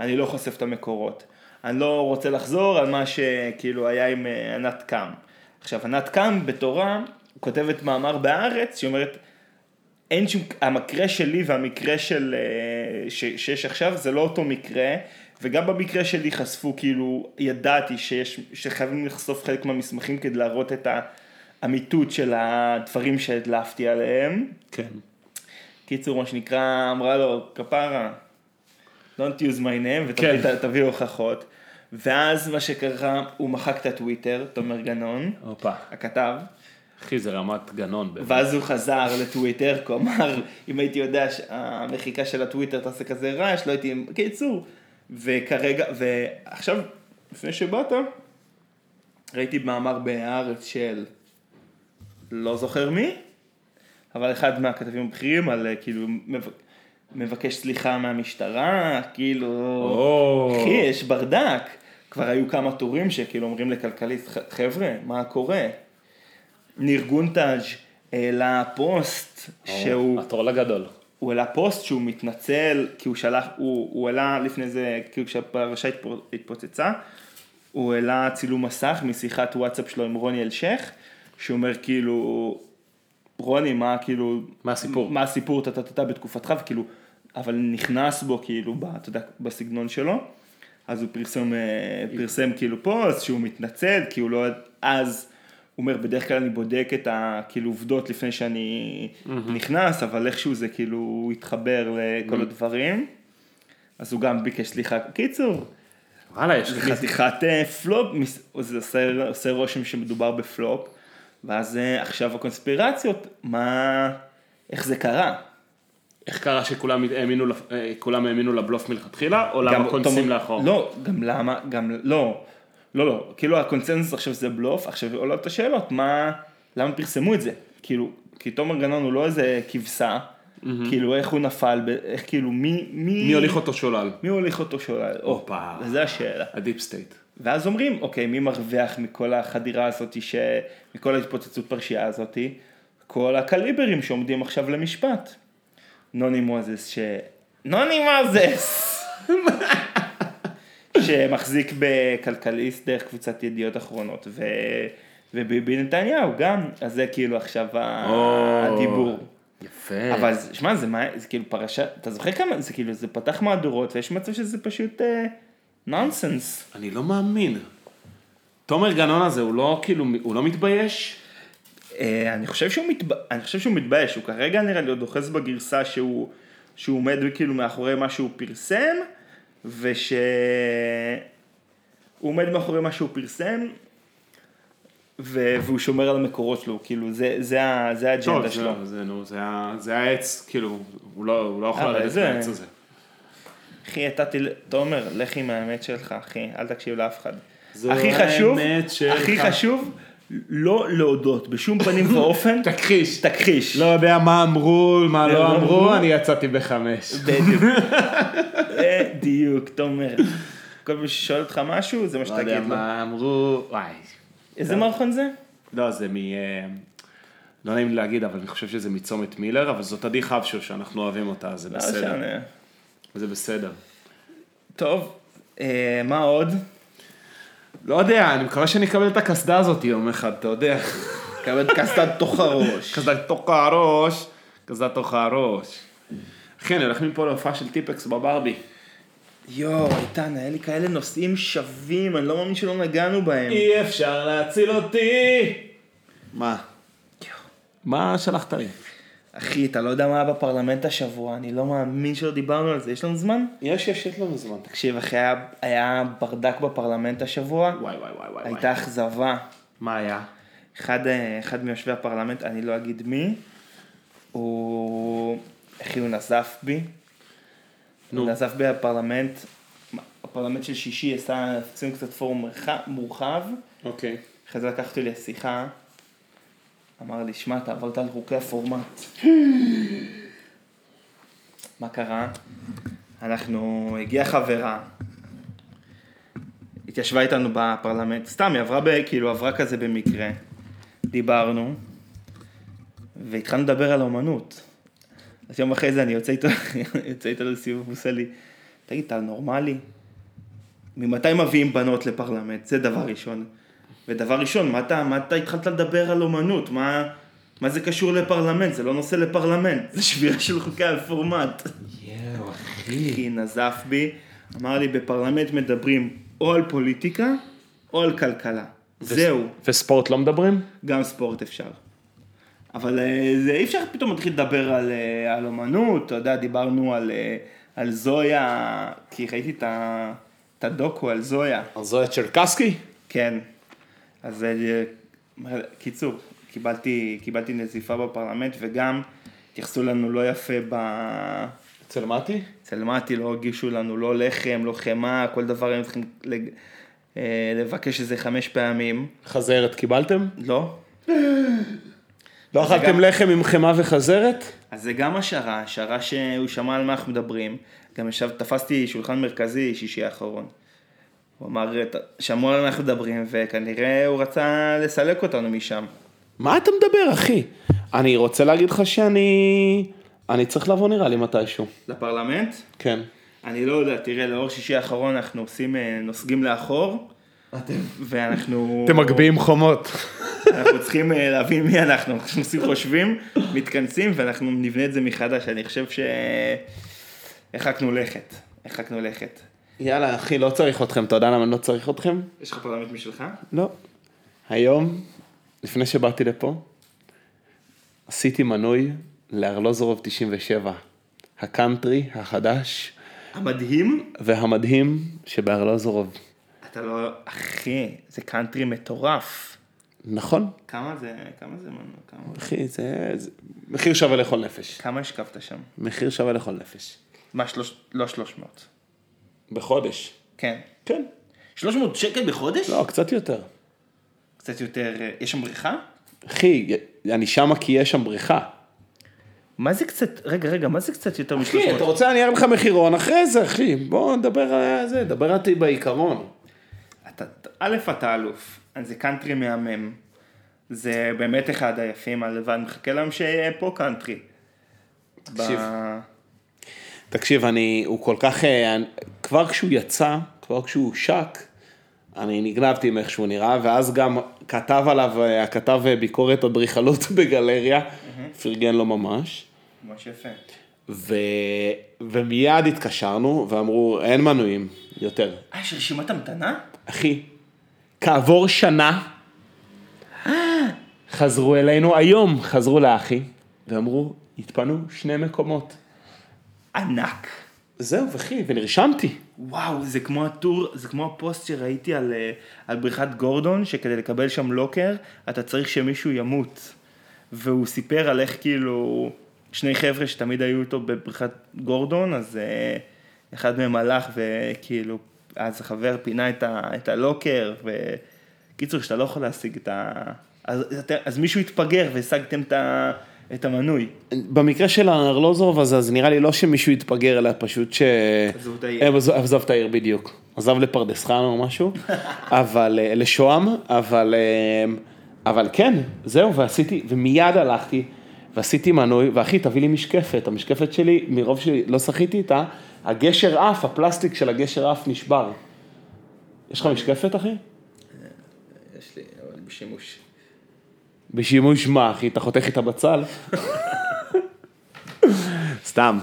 אני לא חושף את המקורות. אני לא רוצה לחזור על מה שכאילו היה עם אה, ענת קם. עכשיו, ענת קם בתורה כותבת מאמר בהארץ, שהיא אומרת, אין שום, המקרה שלי והמקרה של, אה, ש, שיש עכשיו זה לא אותו מקרה, וגם במקרה שלי חשפו, כאילו, ידעתי שיש, שחייבים לחשוף חלק מהמסמכים כדי להראות את האמיתות של הדברים שהדלפתי עליהם. כן. קיצור, מה שנקרא, אמרה לו, כפרה, don't use my name כן. ותביא הוכחות. ואז מה שקרה, הוא מחק את הטוויטר, תומר גנון, הופה. הכתב, אחי, זה רמת גנון. באמת. ואז הוא חזר לטוויטר, כלומר, אם הייתי יודע שהמחיקה של הטוויטר תעשה כזה רעש, לא הייתי... קיצור, וכרגע, ועכשיו, לפני שבאת, ראיתי מאמר בהארץ של לא זוכר מי, אבל אחד מהכתבים הבכירים על אה, כאילו, מב- מבקש סליחה מהמשטרה, כאילו. אחי, יש ברדק. כבר היו כמה טורים שכאילו אומרים לכלכליסט, "ח- חבר'ה, מה קורה? ניר גונטז' העלה פוסט שהוא... הטרול הגדול. הוא העלה פוסט שהוא מתנצל, כי הוא שלח, הוא, הוא העלה לפני זה, כאילו כשהפרשה התפו- התפוצצה, הוא העלה צילום מסך משיחת וואטסאפ שלו עם רוני אלשיך, שהוא אומר כאילו, רוני, מה כאילו, מה הסיפור? מה הסיפור, טה טה טה בתקופתך, וכאילו, אבל נכנס בו כאילו, ב- אתה יודע, בסגנון שלו, אז הוא פרסם, אה, פרסם כאילו פוסט שהוא מתנצל, כי הוא לא, אז, הוא אומר, בדרך כלל אני בודק את הכאילו עובדות לפני שאני נכנס, אבל איכשהו זה כאילו התחבר לכל הדברים, אז הוא גם ביקש סליחה. קיצור, וואלה, יש לי חתיכת אה, פלופ, זה עושה, עושה רושם שמדובר בפלופ, ואז אה, עכשיו הקונספירציות, מה, איך זה קרה? איך קרה שכולם האמינו, אה, כולם האמינו לבלוף מלכתחילה, או למה קונסים לאחור? לא, גם למה, גם לא, לא, לא, כאילו הקונצנזוס עכשיו זה בלוף, עכשיו עולות השאלות, מה, למה פרסמו את זה? כאילו, כי תומר גנון הוא לא איזה כבשה, כאילו איך הוא נפל, איך כאילו, מי, מי, מי הוליך אותו שולל? מי הוליך אותו שולל? הופה. זה השאלה. ה deep state. ואז אומרים, אוקיי, מי מרוויח מכל החדירה הזאת, ש... מכל ההתפוצצות פרשייה הזאת? כל הקליברים שעומדים עכשיו למשפט. נוני מוזס, ש... נוני מוזס! <laughs> שמחזיק בכלכליסט דרך קבוצת ידיעות אחרונות, ו... וביבי נתניהו גם, אז זה כאילו עכשיו או. הדיבור. יפה. אבל שמע, זה, מה- זה כאילו פרשה, אתה זוכר כמה, זה כאילו, זה פתח מהדורות, ויש מצב שזה פשוט נונסנס. אני לא מאמין. תומר גנון הזה, הוא לא כאילו, הוא לא מתבייש? אה, אני חושב שהוא מתב... אני חושב שהוא מתבייש, הוא כרגע נראה לי עוד אוחז בגרסה שהוא, שהוא עומד כאילו מאחורי מה שהוא פרסם, וש... הוא עומד מאחורי מה שהוא פרסם, ו... והוא שומר על המקורות שלו, כאילו זה, זה. זה האג'נדה טוב, שלו. זה, זה, נו, זה, זה העץ, כאילו, הוא לא, הוא לא יכול לרדת זה- מהעץ הזה. אחי, אתה תל... תומר, לך עם האמת שלך, אחי, אל תקשיב לאף אחד. הכי חשוב. הכי חשוב, לא להודות, בשום פנים ואופן, <laughs> תכחיש. תכחיש. לא יודע מה אמרו, מה לא לא אמרו. אני יצאתי בחמש. בדיוק. <laughs> בדיוק, תומר. כל מי ששואל אותך משהו, זה מה לא יודע שתגיד לו. מה אמרו, וואי. איזה מערכון זה? לא, זה מ... אה, לא נעים לי להגיד, אבל אני חושב שזה מצומת מילר, אבל זאת עדי חבשו שאנחנו אוהבים אותה, זה לא בסדר. משנה. זה בסדר. טוב, אה, מה עוד? לא יודע, אני מקווה שאני אקבל את הקסדה הזאת יום אחד, אתה יודע. קבל קסטת תוך הראש. קסדה תוך הראש, קסדה תוך הראש. אחי, אני הולך מפה להופעה של טיפקס בברבי. יואו, איתן, היה לי כאלה נושאים שווים, אני לא מאמין שלא נגענו בהם. אי אפשר להציל אותי! מה? מה שלחת לי? אחי, אתה לא יודע מה היה בפרלמנט השבוע, אני לא מאמין שלא דיברנו על זה, יש לנו זמן? יש, יש, יש לנו זמן. תקשיב, אחי, היה, היה ברדק בפרלמנט השבוע, וואי וואי וואי וואי. הייתה אכזבה. מה היה? אחד, אה, אחד מיושבי הפרלמנט, אני לא אגיד מי, הוא, אחי, הוא נזף בי. נו. הוא נזף בי בפרלמנט, הפרלמנט של שישי עשה, עשינו קצת פורום מורחב, אוקיי. אחרי זה לקח אותי לשיחה, אמר לי, שמע, אתה עברת על חוקי הפורמט. מה קרה? אנחנו, הגיעה חברה, התיישבה איתנו בפרלמנט, סתם, היא עברה, ב, כאילו, עברה כזה במקרה, דיברנו, והתחלנו לדבר על אומנות. אז יום אחרי זה אני יוצא איתו, <laughs> יוצא איתו לסיבוב, הוא עושה לי, תגיד, אתה נורמלי? ממתי מביאים בנות לפרלמנט? זה דבר ראשון. ודבר ראשון, מה אתה, מה אתה התחלת לדבר על אומנות? מה, מה זה קשור לפרלמנט? זה לא נושא לפרלמנט, זה שבירה של חוקי הפורמט. יואו, אחי. כי נזף בי, אמר לי, בפרלמנט מדברים או על פוליטיקה או על כלכלה. זהו, וספורט לא מדברים? גם ספורט אפשר. אבל אה, זה אי אפשר פתאום להתחיל לדבר על, אה, על אומנות, אתה יודע, דיברנו על, אה, על זויה, כי ראיתי את הדוקו על זויה. על זויה צ'רקסקי? כן. אז אה, קיצור, קיבלתי, קיבלתי נזיפה בפרלמנט וגם התייחסו לנו לא יפה ב... אצל מתי? אצל מתי לא הגישו לנו לא לחם, לא חמאה, כל דבר היינו צריכים לג... אה, לבקש איזה חמש פעמים. חזרת קיבלתם? לא. לא אכלתם לחם עם חמאה וחזרת? אז זה גם השערה, השערה שהוא שמע על מה אנחנו מדברים. גם ישב, תפסתי שולחן מרכזי שישי האחרון. הוא אמר, "ת- שמעו על מה אנחנו מדברים, וכנראה הוא רצה לסלק אותנו משם. מה אתה מדבר, אחי? אני רוצה להגיד לך שאני... אני צריך לבוא נראה לי מתישהו. לפרלמנט? כן. אני לא יודע, תראה, לאור שישי האחרון אנחנו עושים, אה, נוסגים לאחור. ואנחנו... אתם מגביהים חומות. אנחנו צריכים אה, להבין מי אנחנו, אנחנו עושים חושבים, מתכנסים ואנחנו נבנה את זה מחדש, אני חושב שהרחקנו לכת, הרחקנו לכת. יאללה, אחי, לא צריך אתכם. אתה יודע למה אני לא צריך אתכם? יש לך פרלמנט משלך? לא. היום, לפני שבאתי לפה, עשיתי מנוי לארלוזורוב 97. הקאנטרי החדש המדהים, והמדהים שבארלוזורוב. אתה לא, אחי, זה קאנטרי מטורף. נכון, כמה זה, כמה זה, מנו, כמה, אחי, זה, זה מחיר שווה לכל נפש. כמה השקעת שם? מחיר שווה לכל נפש. מה, שלוש, לא 300. בחודש. כן. כן. 300 שקל בחודש? לא, קצת יותר. קצת יותר, אה, יש שם בריכה? אחי, אני שמה כי יש שם בריכה. מה זה קצת, רגע, רגע, מה זה קצת יותר אחי, אתה מ-300? רוצה אני אראה לך מחירון אחרי זה, אחי. בוא נדבר על זה, דבר איתי בעיקרון. אתה, א', אתה אלוף, זה קאנטרי מהמם. זה באמת אחד היפים, הלבד מחכה להם שיהיה פה קאנטרי. תקשיב. ב... תקשיב, אני, הוא כל כך, אה, אני- כבר כשהוא יצא, כבר כשהוא הושק, אני נגנבתי עם איך שהוא נראה, ואז גם כתב עליו, אה, הכתב אה, ביקורת אדריכלות <laughs> בגלריה, פרגן לו ממש, ממש יפה. ו, ומיד התקשרנו, ואמרו, אין מנויים יותר. אה, יש רשימת המתנה? אחי, כעבור שנה, חזרו אלינו היום, חזרו לאחי, ואמרו, התפנו שני מקומות. ענק. זהו, אחי, ונרשמתי. וואו, זה כמו הטור, זה כמו הפוסט שראיתי על, אה, על בריכת גורדון, שכדי לקבל שם לוקר, אתה צריך שמישהו ימות. והוא סיפר על איך כאילו, שני חבר'ה שתמיד היו איתו בבריכת גורדון, אז אה, אחד מהם הלך וכאילו, אז החבר פינה את, ה, את הלוקר, וקיצור, שאתה לא יכול להשיג את ה... אז, אז, אז מישהו התפגר והשגתם את, ה, את המנוי. במקרה של ארלוזורוב הזה, אז נראה לי לא שמישהו התפגר, אלא פשוט ש... עזבו את העיר. אה, עזוב- עזוב את העיר בדיוק. עזב לפרדס חנה או משהו, <laughs> אבל, אה, לשוהם, אבל, אה, אבל כן, זהו, ועשיתי, ומיד הלכתי, ועשיתי מנוי, ואחי, תביא לי משקפת, המשקפת שלי, מרוב שלא שחיתי איתה, הגשר עף, הפלסטיק של הגשר עף נשבר. יש לך משקפת, אחי? יש לי, אבל בשימוש. בשימוש מה, אחי? אתה חותך איתה בצל? סתם,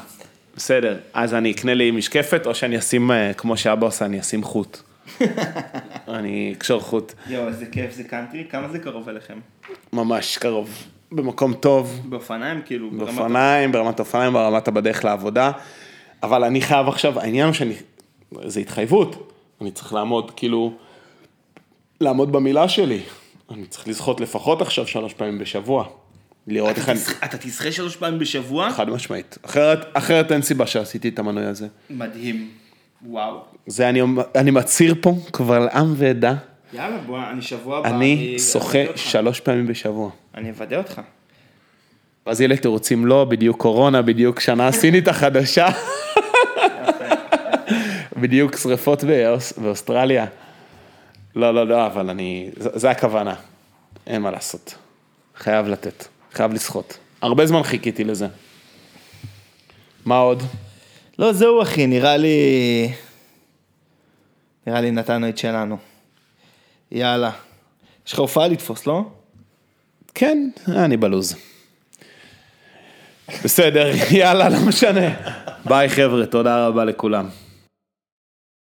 בסדר. אז אני אקנה לי משקפת, או שאני אשים, אה, כמו שאבא עושה, אני אשים חוט. <laughs> אני אקשור חוט. יואו, איזה כיף זה קאנטרי, כמה זה קרוב אליכם? ממש קרוב. במקום טוב, באופניים כאילו? ברמת- באופניים, ברמת אופניים, ברמת בדרך לעבודה. אבל אני חייב עכשיו, העניין הוא שאני, זה התחייבות. אני צריך לעמוד, כאילו, לעמוד במילה שלי. אני צריך לשחות לפחות עכשיו שלוש פעמים בשבוע. לראות איך אני... אתה תשחה שלוש פעמים בשבוע? חד משמעית. אחרת, אחרת אין סיבה שעשיתי את המנוי הזה. מדהים. וואו. זה אני, אני מצהיר פה קבל עם ועדה, יאללה, בוא, אני שבוע הבא. אני שוחה. שלוש פעמים בשבוע. אני אוודא אותך. ואז יהיה לי תירוצים, לא, בדיוק קורונה, בדיוק שנה הסינית החדשה. <laughs> בדיוק שריפות באוס, באוסטרליה. לא, לא, לא, אבל אני, זה, זה הכוונה. אין מה לעשות. חייב לתת, חייב לשחות. הרבה זמן חיכיתי לזה. מה עוד? לא, זהו אחי, נראה לי... נראה לי נתנו את שלנו. יאללה. יש לך הופעה לתפוס, לא? כן, אני בלוז. בסדר, <laughs> יאללה, לא משנה. ביי חבר'ה, תודה רבה לכולם.